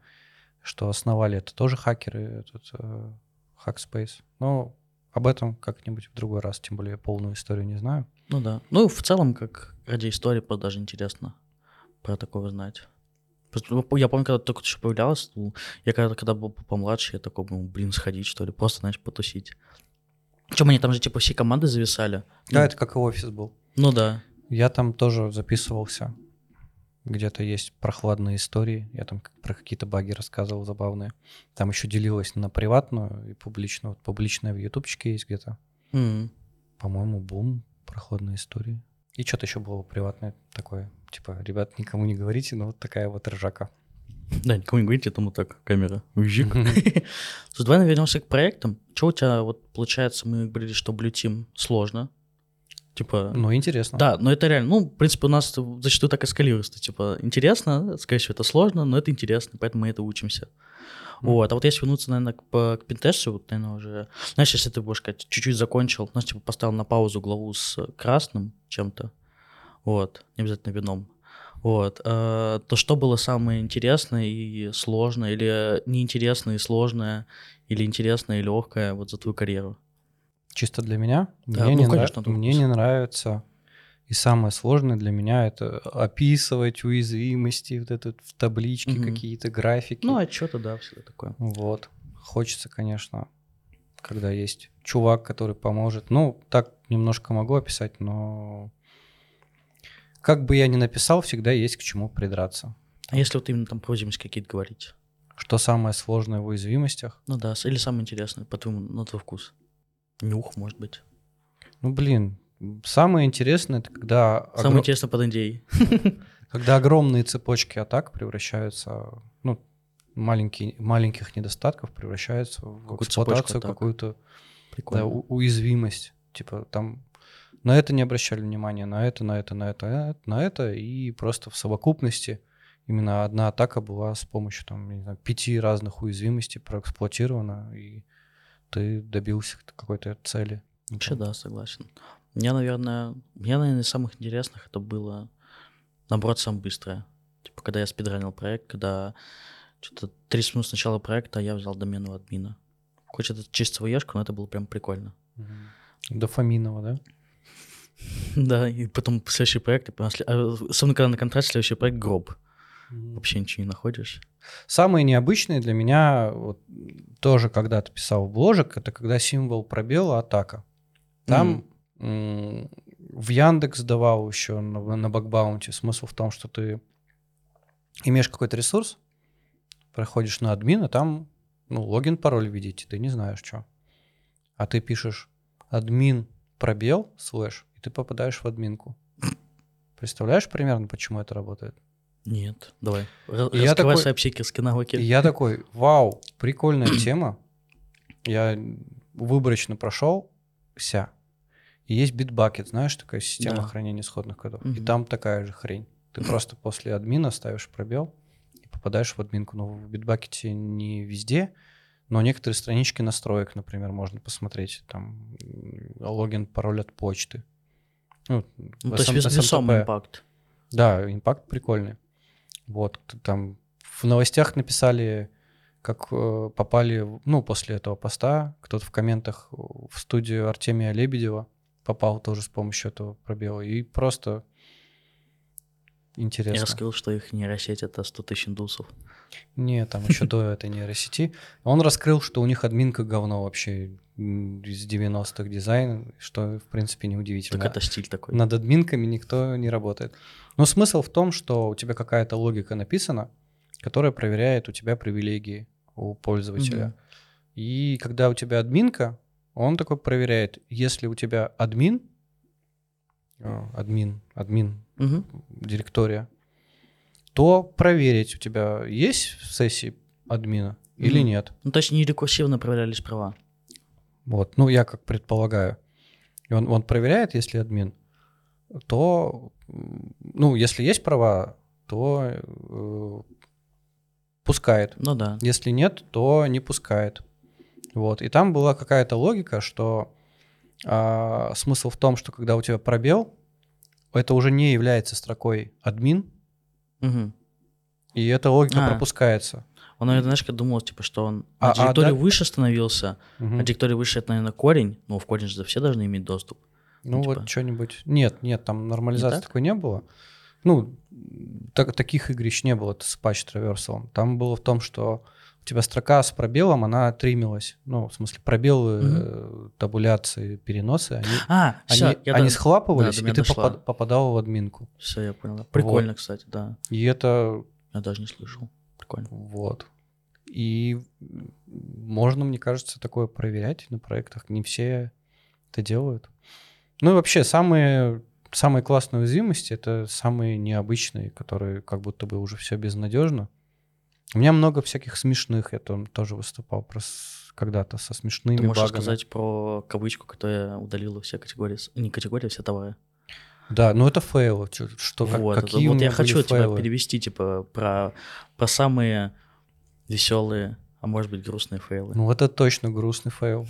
что основали это тоже хакеры, этот э, Hackspace. Но об этом как-нибудь в другой раз, тем более я полную историю не знаю. Ну да. Ну, в целом, как ради истории, даже интересно про такое знать. Просто Я помню, когда только еще появлялось, ну, я когда, когда был помладше, я такой, ну, блин, сходить, что ли, просто, знаешь, потусить. Чем они там же, типа, все команды зависали? Да, Ну, это как и офис был. Ну да. Я там тоже записывался. Где-то есть прохладные истории. Я там про какие-то баги рассказывал забавные. Там еще делилось на приватную и публичную. Вот публичная в ютубчике есть где-то. М. По-моему, бум, прохладные истории. И что-то еще было приватное такое. Типа, ребят, никому не говорите, но вот такая вот ржака. Да, никому не говорите, тому так, камера. Вжик. Слушай, давай вернемся к проектам. Что у тебя, вот, получается, мы говорили, что Team сложно. Типа, Ну, интересно. Да, но это реально, ну, в принципе, у нас зачастую так эскалируется. Типа, интересно, скорее всего, это сложно, но это интересно, поэтому мы это учимся. Мгм. Вот, а вот если вернуться, наверное, к, по- к пентесту, вот, наверное, уже... Знаешь, если ты, будешь сказать, чуть-чуть закончил, знаешь, типа, поставил на паузу главу с красным чем-то, вот, не обязательно вином, вот, э, то что было самое интересное и сложное, или неинтересное и сложное, или интересное и легкое вот за твою карьеру? Чисто для меня? Да, мне ну, не, нрав- конечно, тут мне не нравится. И самое сложное для меня это описывать уязвимости, вот это в табличке Мгм. какие-то графики. Ну, отчеты, да, всегда такое. Вот. Хочется, конечно, когда есть чувак, который поможет. Ну, так немножко могу описать, но как бы я ни написал, всегда есть к чему придраться. А если вот именно там про уязвимости какие-то говорить? Что самое сложное в уязвимостях? Ну да, или самое интересное, по твоему, на твой вкус. Нюх, может быть. Ну, блин, самое интересное, это когда, Самое огро- интересное под NDA. когда огромные цепочки атак превращаются, ну, маленькие, маленьких недостатков превращаются в цепочку эксплуатацию, какую-то да, у- уязвимость. Типа там на это не обращали внимания, на это, на это, на это, на это, на это, и просто в совокупности именно одна атака была с помощью там, не знаю, пяти разных уязвимостей проэксплуатирована, и ты добился какой-то цели. Вообще да, согласен. Мне, наверное, мне, наверное, из самых интересных это было, наоборот, самое быстрое. Типа, когда я спидранил проект, когда что-то 30 минут с начала проекта я взял домен у админа. Хоть это чисто своешку, но это было прям прикольно. Дофаминово, да? Да, и потом следующий проект, и после- а, особенно когда на контракт, следующий проект гроб. Вообще ничего не находишь. Самые необычные для меня, вот, тоже когда-то писал в бложек, это когда символ пробела атака. Там м, в Яндекс давал еще на, на бакбаунте смысл в том, что ты имеешь какой-то ресурс, проходишь на админа, там ну, логин, пароль введите, ты не знаешь, что. А ты пишешь админ пробел слэш, и ты попадаешь в админку. Представляешь примерно, почему это работает? Нет, давай. И я такой- свои психические навыки. И я такой, вау, прикольная тема. Я выборочно прошел вся. И есть Bitbucket, знаешь, такая система Да. хранения исходных кодов. И Мгм. там такая же хрень. Ты просто после админа ставишь пробел и попадаешь в админку. Ну, в Bitbucket не везде, но некоторые странички настроек, например, можно посмотреть. Там логин, пароль от почты. Ну, Ну, то есть весомый импакт. Да, импакт прикольный. Вот, там в новостях написали, как э, попали, ну, после этого поста, кто-то в комментах в студию Артемия Лебедева попал тоже с помощью этого пробела. И просто Я интересно. раскрыл, что их нейросеть это 100 тысяч индусов. Не, там еще до этой нейросети. Он раскрыл, что у них админка говно вообще из 90-х дизайн, что, в принципе, неудивительно. Так это стиль такой. Над админками никто не работает. Но смысл в том, что у тебя какая-то логика написана, которая проверяет у тебя привилегии у пользователя. Мгм. И когда у тебя админка, он такой проверяет, если у тебя админ, э, админ, админ Мгм. директория, то проверить у тебя есть в сессии админа или Мгм. нет. Ну, то есть не рекурсивно проверялись права. Вот, ну я как предполагаю. И он, он проверяет, если админ, то, ну, если есть права, то э, пускает. Ну да. Если нет, то не пускает. Вот. И там была какая-то логика, что а, смысл в том, что когда у тебя пробел, это уже не является строкой админ, Мгм. и эта логика А. пропускается. Он, наверное, знаешь, как думал, типа, что он А- на а директории да- выше становился, Мгм. а директория выше это, наверное, корень. Ну, в корень же все должны иметь доступ. Ну, Ну, вот типа- что-нибудь. Нет, нет, там нормализации так? такой не было. Ну, так- таких игрищ не было с патч траверсалом. Там было в том, что у тебя строка с пробелом, она тримилась. Ну, в смысле, пробелы, э, табуляции, переносы, они, А, все, они, они схлапывались, до и ты дошла. попад- попадал в админку. Все, я понял. Прикольно, кстати, да. И это Я даже не слышал. Прикольно. вот. И можно, мне кажется, такое проверять на проектах. Не все это делают. Ну и вообще, самые, самые классные уязвимости — это самые необычные, которые как будто бы уже все безнадежно. У меня много всяких смешных. Я там тоже выступал про с- когда-то со смешными Ты можешь багами. сказать про кавычку, которая удалила все категории, не категории, а все товары. Да, ну это фейлы. Что, как- вот, это- какие у вот меня я хочу были тебя фейлы. перевести, типа, про, про самые веселые, а может быть, грустные фейлы. Ну это точно грустный фейл.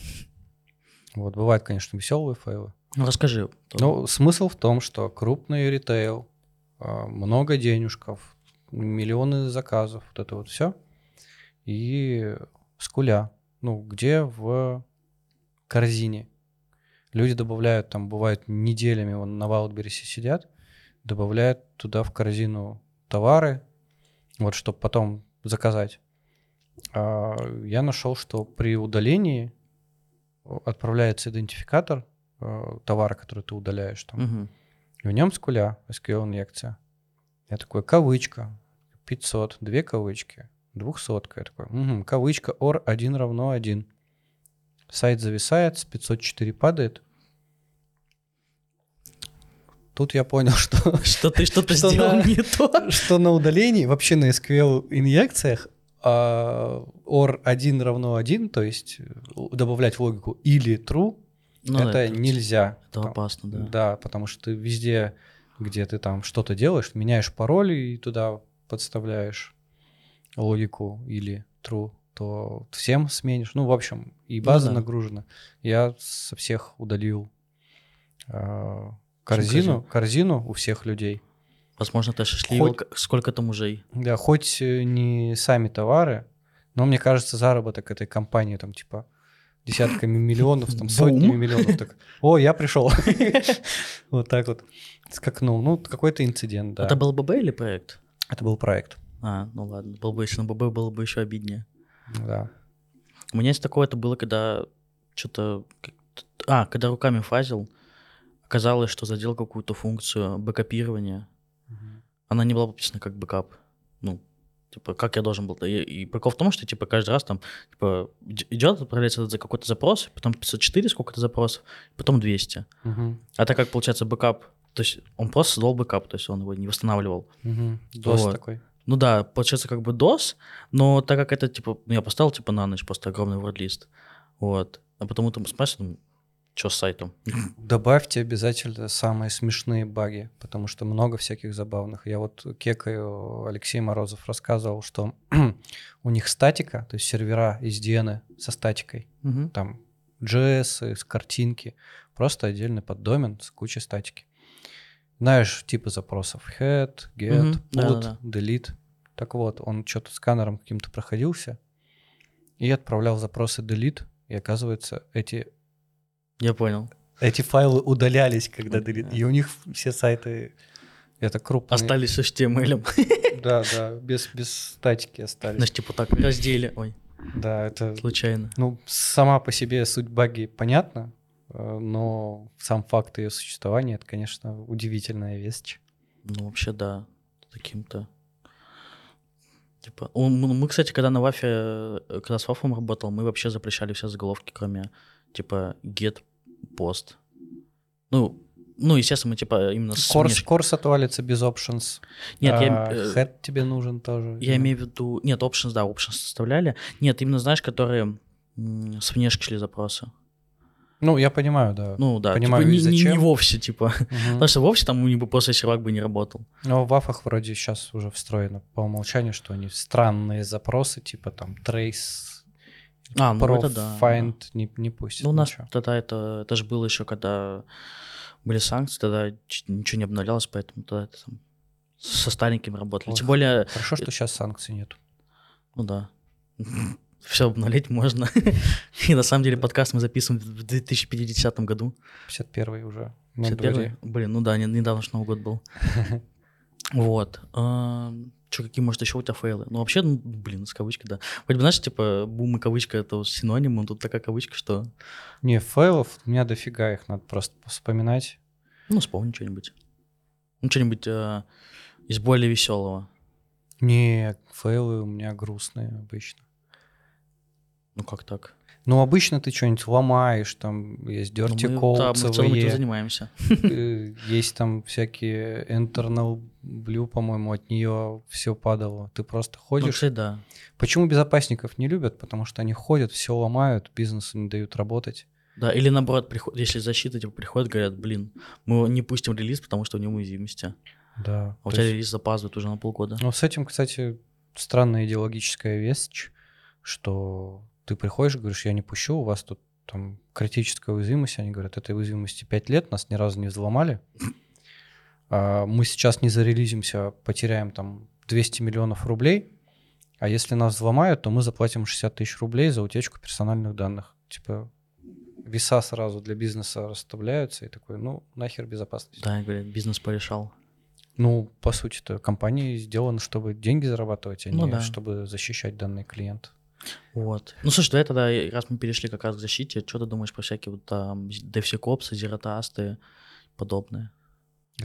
Вот, бывают, конечно, веселые фейлы. Ну, расскажи. Ну, смысл в том, что крупный ритейл, а, много денежков, миллионы заказов, вот это вот все. И скуля, ну, где в корзине. Люди добавляют, там бывает неделями вон на Wildberries сидят, добавляют туда в корзину товары, вот, чтобы потом заказать. А, я нашел, что при удалении отправляется идентификатор э, товара, который ты удаляешь, там, Мгм. И в нем скуля, SQL инъекция. Я такой, кавычка, 500, две кавычки, двухсотка. Я такой, угу, кавычка, or 1 равно 1. Сайт зависает, с 504 падает. Тут я понял, что, Что ты что-то Что сделал на- не то. что на удалении, вообще на SQL инъекциях, а, or 1 равно 1, то есть э, добавлять в логику или true, Ну да, это нельзя. Это опасно, да. Да, потому что ты везде, где ты там что-то делаешь, меняешь пароль и туда подставляешь логику или true, то всем сменишь. Ну, в общем, и Ну база да. нагружена. Я со всех удалил а, корзину? корзину, у всех людей. Возможно, ты шишливил, Хоть- сколько там мужей. Да, хоть э, не сами товары, но мне кажется, заработок этой компании там типа десятками миллионов, там сотнями миллионов. Так, О, я пришел. Вот так вот скакнул. Ну, какой-то инцидент, да. Это был ББ или проект? Это был проект, А, ну ладно. Был бы, если на ББ было бы еще обиднее. да. У меня есть такое, это было, когда что-то... А, когда руками фазил, оказалось, что задел какую-то функцию бэкапирования. Она не была подписана как бэкап. Ну, типа, как я должен был... И, и прикол в том, что, типа, каждый раз там, типа, идет, отправляется за какой-то запрос, потом 504 сколько-то запросов, потом 200. Мгм, А так как, получается, бэкап... То есть он просто создал бэкап, то есть он его не восстанавливал. мгм. DoS Вот. такой. Ну да, получается как бы DoS, но так как это, типа, ну я поставил, типа, на ночь просто огромный word-лист, вот. А потом утром спрашиваю, думаю, что с сайтом? Добавьте обязательно самые смешные баги, потому что много всяких забавных. Я вот кекаю Алексей Морозов рассказывал, что у них статика, то есть сервера SDN со статикой. Мгм. там JS, с картинки, просто отдельный поддомен с кучей статики. Знаешь, типы запросов head, get, Мгм, put, да-да-да. delete. Так вот, он что-то сканером каким-то проходился и отправлял запросы delete, и оказывается, эти, Я понял. эти файлы удалялись, когда delete. И у них все сайты, это крупные. Остались с HTML. Да, да, без, без статики остались. Значит, типа так, раздели. Ой, Да, это случайно. Ну, сама по себе суть баги понятна, но сам факт ее существования это, конечно, удивительная вещь. Ну, вообще, да, таким-то. Типа, ну, мы, кстати, когда на Вафе, э, когда с Вафом работал, мы вообще запрещали все заголовки, кроме, типа, get, post. Ну, ну, естественно, мы, типа, именно с Корс, внешки- корс отвалится без options. Нет, я, а э, head тебе нужен тоже. Я имею в виду... Нет, options, да, options составляли. Нет, именно, знаешь, которые с внешки шли запросы. Ну, я понимаю, да. Ну, да, Понимаю, типа, не, не- не зачем. вовсе, типа. Мгм. Потому что вовсе там у него просто сервак бы не работал. Но в вафах вроде сейчас уже встроено по умолчанию, что они странные запросы, типа там trace, А, ну это да. find не, не пустят. Ну, у нас ничего. тогда это, это же было еще, когда были санкции, тогда ничего не обновлялось, поэтому тогда это там со старенькими работали. Ой, Тем более, Хорошо, что сейчас санкций нет. ну да, все обновлять можно. И на самом деле подкаст мы записываем в 2050 году. 51 уже. на 51 дворе. Блин, ну да, не- недавно ж Новый год был. Вот. Че, какие, может, еще у тебя фейлы? Ну, вообще, ну, блин, с кавычкой, да. Вроде бы, знаешь, типа, бум и кавычка — это синоним, но тут такая кавычка, что... Не, фейлов у меня дофига, их надо просто вспоминать. Ну, вспомни что-нибудь. Ну, что-нибудь э, из более веселого. Не, фейлы у меня грустные обычно. Ну, как так? Ну, обычно ты что-нибудь ломаешь, там есть Ну, dirty мы, code, да, мы в целом этим занимаемся. э, есть там всякие internal blue, по-моему, от нее все падало. Ты просто Ну, ходишь. кстати, да. Почему безопасников не любят? Потому что они ходят, все ломают, бизнесу не дают работать. Да, или наоборот, приход, если защита типа, приходит, говорят, блин, мы не пустим релиз, потому что у него уязвимости. Да. А у тебя есть- релиз запаздывает уже на полгода. Ну, с этим, кстати, странная идеологическая вещь, что ты приходишь и говоришь, я не пущу, у вас тут там критическая уязвимость. Они говорят, этой уязвимости 5 лет, нас ни разу не взломали. А мы сейчас не зарелизимся, потеряем там 200 миллионов рублей, а если нас взломают, то мы заплатим 60 тысяч рублей за утечку персональных данных. Типа веса сразу для бизнеса расставляются, и такой, ну, нахер безопасность. Да, говорят, бизнес порешал. Ну, по сути-то, компании сделаны, чтобы деньги зарабатывать, а Ну не да. чтобы защищать данные клиента. Вот. Ну, слушай, давай тогда, раз мы перешли как раз к защите, что ты думаешь про всякие вот там DevSecOps, и подобное?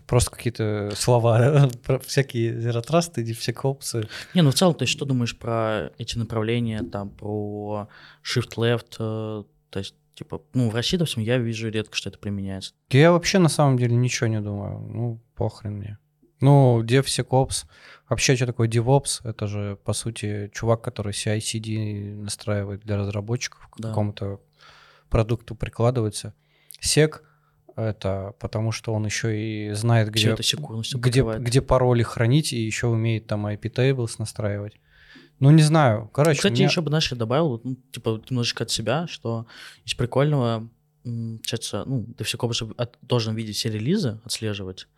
Просто какие-то слова, про всякие зеротрасты, дефсекопсы. Не, ну в целом, ты что думаешь про эти направления, там, про shift-left, э, то есть, типа, ну, в России, допустим, я вижу редко, что это применяется. Я вообще на самом деле ничего не думаю. Ну, похрен мне. Ну, DevSecOps. Вообще, что такое DevOps? Это же, по сути, чувак, который CI-CD настраивает для разработчиков к Да. какому-то продукту прикладывается. Sec — это потому, что он еще и знает, Где где, где, пароли хранить, и еще умеет там IP tables настраивать. Ну, не знаю. Короче, Кстати, меня- еще бы, знаешь, я добавил, ну, типа, немножечко от себя, что из прикольного, получается, ну, ты все же от- должен видеть все релизы, отслеживать.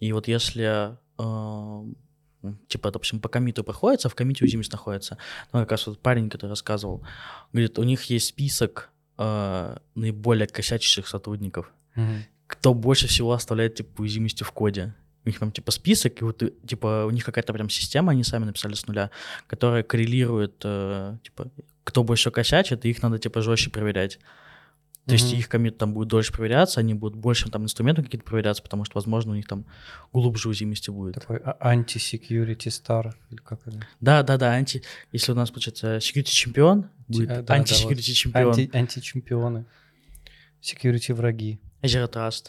И вот если, э, типа, допустим, по комиту проходится, а в комите уязвимость находится, ну, как раз вот парень, который рассказывал, говорит, у них есть список э, наиболее косячащих сотрудников, Мгм. кто больше всего оставляет, типа, уязвимости в коде. У них там, типа, список, и вот, типа, у них какая-то прям система, они сами написали с нуля, которая коррелирует, э, типа, кто больше косячит, и их надо, типа, жестче проверять. То есть их комит там будет дольше проверяться, они будут больше там инструментов какие-то проверяться, потому что, возможно, у них там глубже уязвимости будет. Такой а- anti-security star, или как это? Да, да, да, анти... Если у нас, получается, security чемпион, будет Э, да, да, анти-security вот. чемпион, Анти- античемпионы. Security враги. Zero Trust.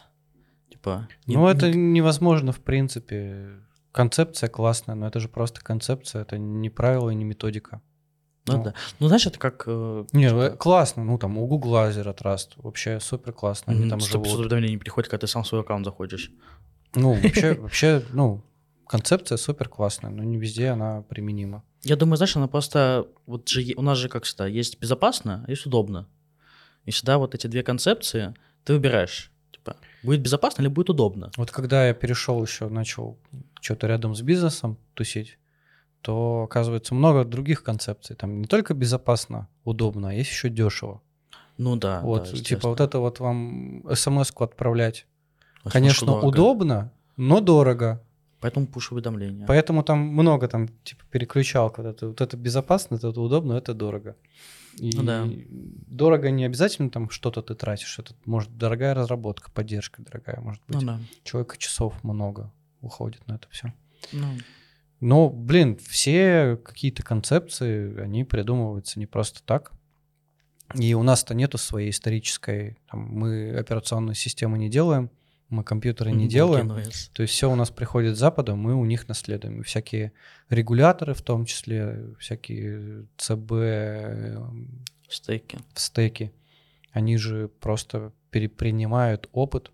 Типа... Ну, это невозможно, в принципе. Концепция классная, но это же просто концепция, это не правило и не методика. Ну, ну. да. Ну, знаешь, это как... э, Не, типа, э, классно, ну там у Гугла Zero Trust, вообще супер классно, они мгм, там 100-500 живут. уведомлений не приходит, когда ты сам в свой аккаунт заходишь. Ну, вообще, вообще, ну, концепция супер классная, но не везде она применима. Я думаю, знаешь, она просто... Вот же у нас же, как всегда, есть безопасно, а есть удобно. И всегда вот эти две концепции ты выбираешь. Типа, будет безопасно или будет удобно? Вот когда я перешел еще, начал что-то рядом с бизнесом тусить, то оказывается много других концепций. Там не только безопасно, удобно, а есть еще дешево. Ну да. вот, да, типа вот это вот вам смс-ку отправлять. Потому Конечно, дорого. удобно, но дорого. Поэтому пуш-уведомления. Поэтому там много там типа переключалок. Вот это, вот это безопасно, это удобно, это дорого. И Ну да. дорого не обязательно там что-то ты тратишь. Это может дорогая разработка, поддержка дорогая, может быть. Ну да. Человека часов много уходит на это все. Ну, Но, блин, все какие-то концепции, они придумываются не просто так. И у нас-то нету своей исторической, там, мы операционную систему не делаем, мы компьютеры не делаем. То есть все у нас приходит с Запада, мы у них наследуем. И всякие регуляторы, в том числе всякие ЦБ э, В стейке. в стеки, они же просто перепринимают опыт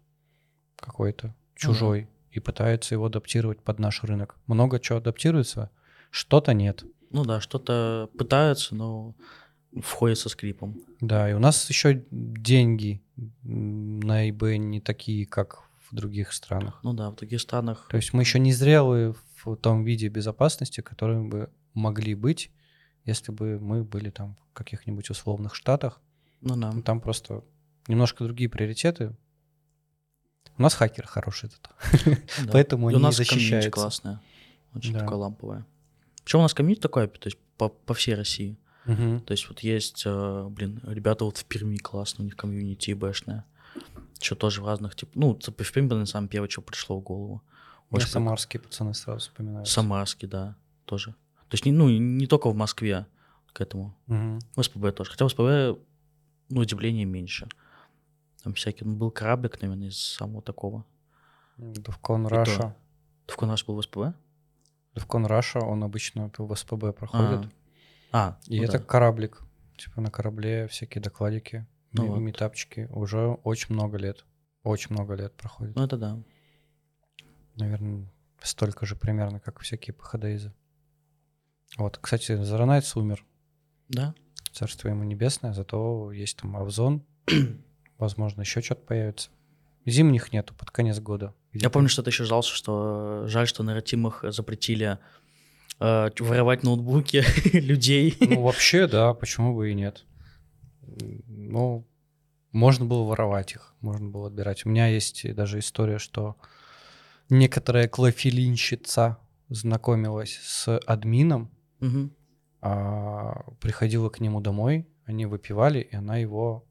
какой-то чужой и пытаются его адаптировать под наш рынок. Много чего адаптируется, что-то нет. Ну да, что-то пытаются, но входит со скрипом. Да, и у нас еще деньги на eBay не такие, как в других странах. Ну да, в других странах. То есть мы еще не зрелые в том виде безопасности, которым бы могли быть, если бы мы были там в каких-нибудь условных штатах. Ну да. Там просто немножко другие приоритеты. У нас хакеры хорошие тут. Да. Поэтому И они у нас комьюнити защищаются. классная. Очень Да. такое ламповое. Причем у нас комьюнити такое, то есть по, по всей России. То есть вот есть, э, блин, ребята вот в Перми классно, у них комьюнити бешеное. Что тоже в разных, типа, ну, в Перми, наверное, самое первое, что пришло в голову. Очень самарские пацаны сразу вспоминают. Самарский, да, тоже. То есть, ну, не только в Москве к этому. Мгм. В СПБ тоже. Хотя в СПБ, ну, удивление меньше. Там всякий, ну, был кораблик, наверное, из самого такого. DEF CON то. Russia. В наш был в СПБ? DEF CON Russia, он обычно в СПБ проходит. А, И ну это да. кораблик. Типа на корабле всякие докладики, Ну вот. митапчики. Уже очень много лет. Очень много лет проходит. Ну, это да. Наверное, столько же примерно, как всякие ПХДИзы. Вот, кстати, Заранайц умер. Да? Царство ему небесное, зато есть там Авзон. Возможно, еще что-то появится. Зимних нету под конец года. Я помню, что ты еще жался, что э, жаль, что на Ратимах запретили э, воровать ноутбуки людей. Ну, вообще, да, почему бы и нет. Ну, можно было воровать их, можно было отбирать. У меня есть даже история, что некоторая клофелинщица знакомилась с админом, Мгм. а, приходила к нему домой, они выпивали, и она его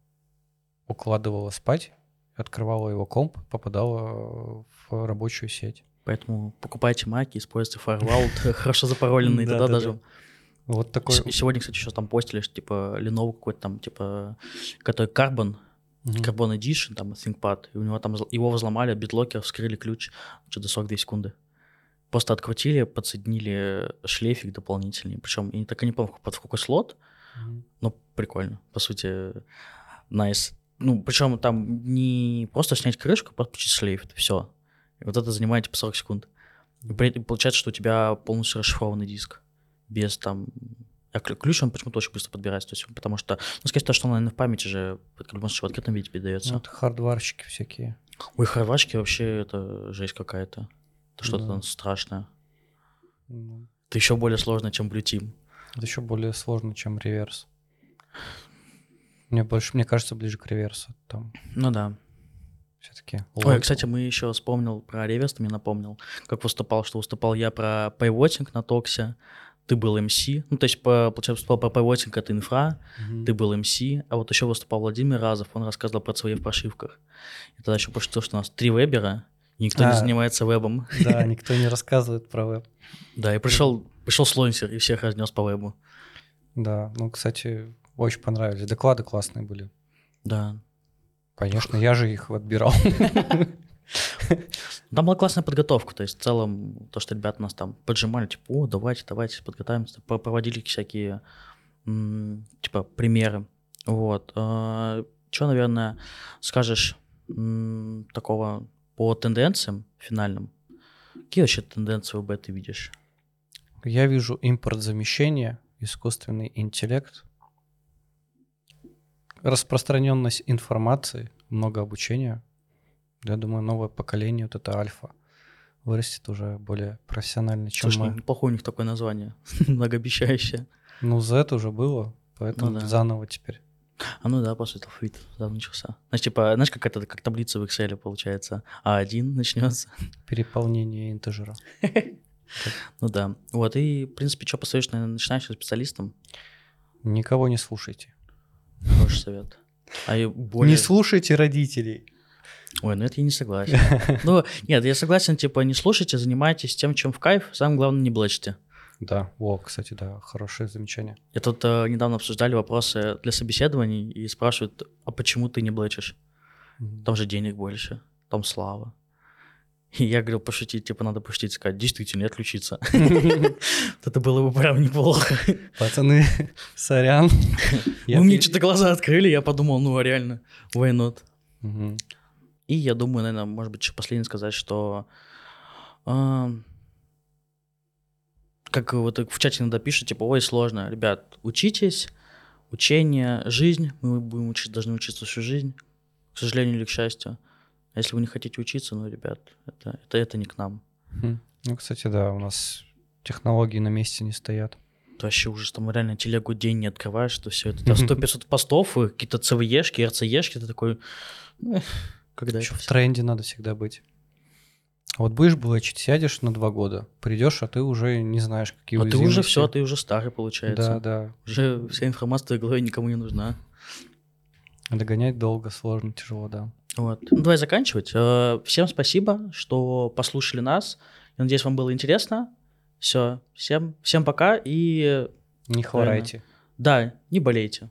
укладывала спать. открывала его комп, попадала в рабочую сеть. Поэтому покупайте маки, используйте Firewall, хорошо запароленный, тогда даже... Вот такой... Сегодня, кстати, еще там постили, что, типа, Lenovo какой-то там, типа, который Carbon, Carbon Edition, там, ThinkPad, и у него там, его взломали, битлокер, вскрыли ключ, что-то 42 секунды. Просто открутили, подсоединили шлейфик дополнительный, причем я так и не помню, под какой слот, mm-hmm. но прикольно, по сути, nice. Ну, причем там не просто снять крышку, подключить шлейф, это все. И вот это занимает типа 40 секунд. И при этом получается, что у тебя полностью расшифрованный диск. Без там... А ключ он почему-то очень быстро подбирается. То есть, потому что, ну, сказать то, что он, наверное, в памяти же в открытом виде передается. Ну, это хардварщики всякие. Ой, хардварщики вообще это жесть какая-то. Это что-то там страшное. Ну. Это еще более сложно, чем Blue Team. Это еще более сложно, чем реверс. Мне больше, мне кажется, ближе к реверсу. Там. Ну да. Все-таки. Ой, кстати, мы еще вспомнил про реверс, ты мне напомнил, как выступал, что выступал я про пейвотинг на Токсе, ты был MC, ну, то есть, по, получается, выступал про пейвотинг, это инфра, mm-hmm. ты был MC, а вот еще выступал Владимир Разов, он рассказывал про свои в прошивках. И тогда еще пошутил, что у нас три вебера, никто а, не занимается вебом. Да, никто не рассказывает про веб. Да, и пришел, пришел слонсер и всех разнес по вебу. Да, ну, кстати, очень понравились. Доклады классные были. Да. Конечно, я же их отбирал. Там была классная подготовка, то есть в целом то, что ребята нас там поджимали, типа, о, давайте, давайте подготовимся, проводили всякие, типа, примеры. Вот. А, что, наверное, скажешь такого по тенденциям финальным? Какие вообще тенденции в ты видишь? Я вижу импорт замещения, искусственный интеллект, распространенность информации, много обучения. Я думаю, новое поколение, вот это альфа, вырастет уже более профессионально, чем Слушай, мы. неплохое у них такое название, многообещающее. Ну, Z уже было, поэтому ну, да. заново теперь. А ну да, после алфавит заново начался. Значит, типа, знаешь, как это, как таблица в Excel получается. А один начнется. Переполнение интежера. Ну да. Вот, и, в принципе, что посоветуешь, наверное, начинающим специалистам? Никого не слушайте. Хороший совет. А более... Не слушайте родителей. Ой, ну это я не согласен. Ну, нет, я согласен, типа, не слушайте, занимайтесь тем, чем в кайф, самое главное, не блочите. Да, о, кстати, да, хорошее замечание. Я тут э, недавно обсуждали вопросы для собеседований и спрашивают, а почему ты не блочишь? Mm-hmm. Там же денег больше, там слава. И я говорил пошутить, типа, надо пошутить, сказать, действительно, не отключиться. Это было бы прям неплохо. Пацаны, сорян. Вы мне что-то глаза открыли, я подумал, ну, а реально, why not? И я думаю, наверное, может быть, еще последнее сказать, что а, как вот в чате иногда пишут, типа, ой, сложно. Ребят, учитесь, учение, жизнь, мы будем учиться, должны учиться всю жизнь, к сожалению или к счастью. А если вы не хотите учиться, ну, ребят, это, это, это не к нам. Хм. Ну, кстати, да, у нас технологии на месте не стоят. Это вообще ужас, там реально телегу день не открываешь, что все это. 100-500 постов, какие-то ЦВЕшки, РЦЕшки, ты такой... Когда Еще в тренде надо всегда быть. Вот будешь блэчить, сядешь на два года, придешь, а ты уже не знаешь, какие А ты уже все, ты уже старый, получается. Да, да. Уже вся информация в твоей голове никому не нужна. Догонять долго, сложно, тяжело, да. Вот. Ну, давай заканчивать. Э, всем спасибо, что послушали нас. Я надеюсь, вам было интересно. Все. Всем, всем пока и... Не хворайте. Да, не болейте.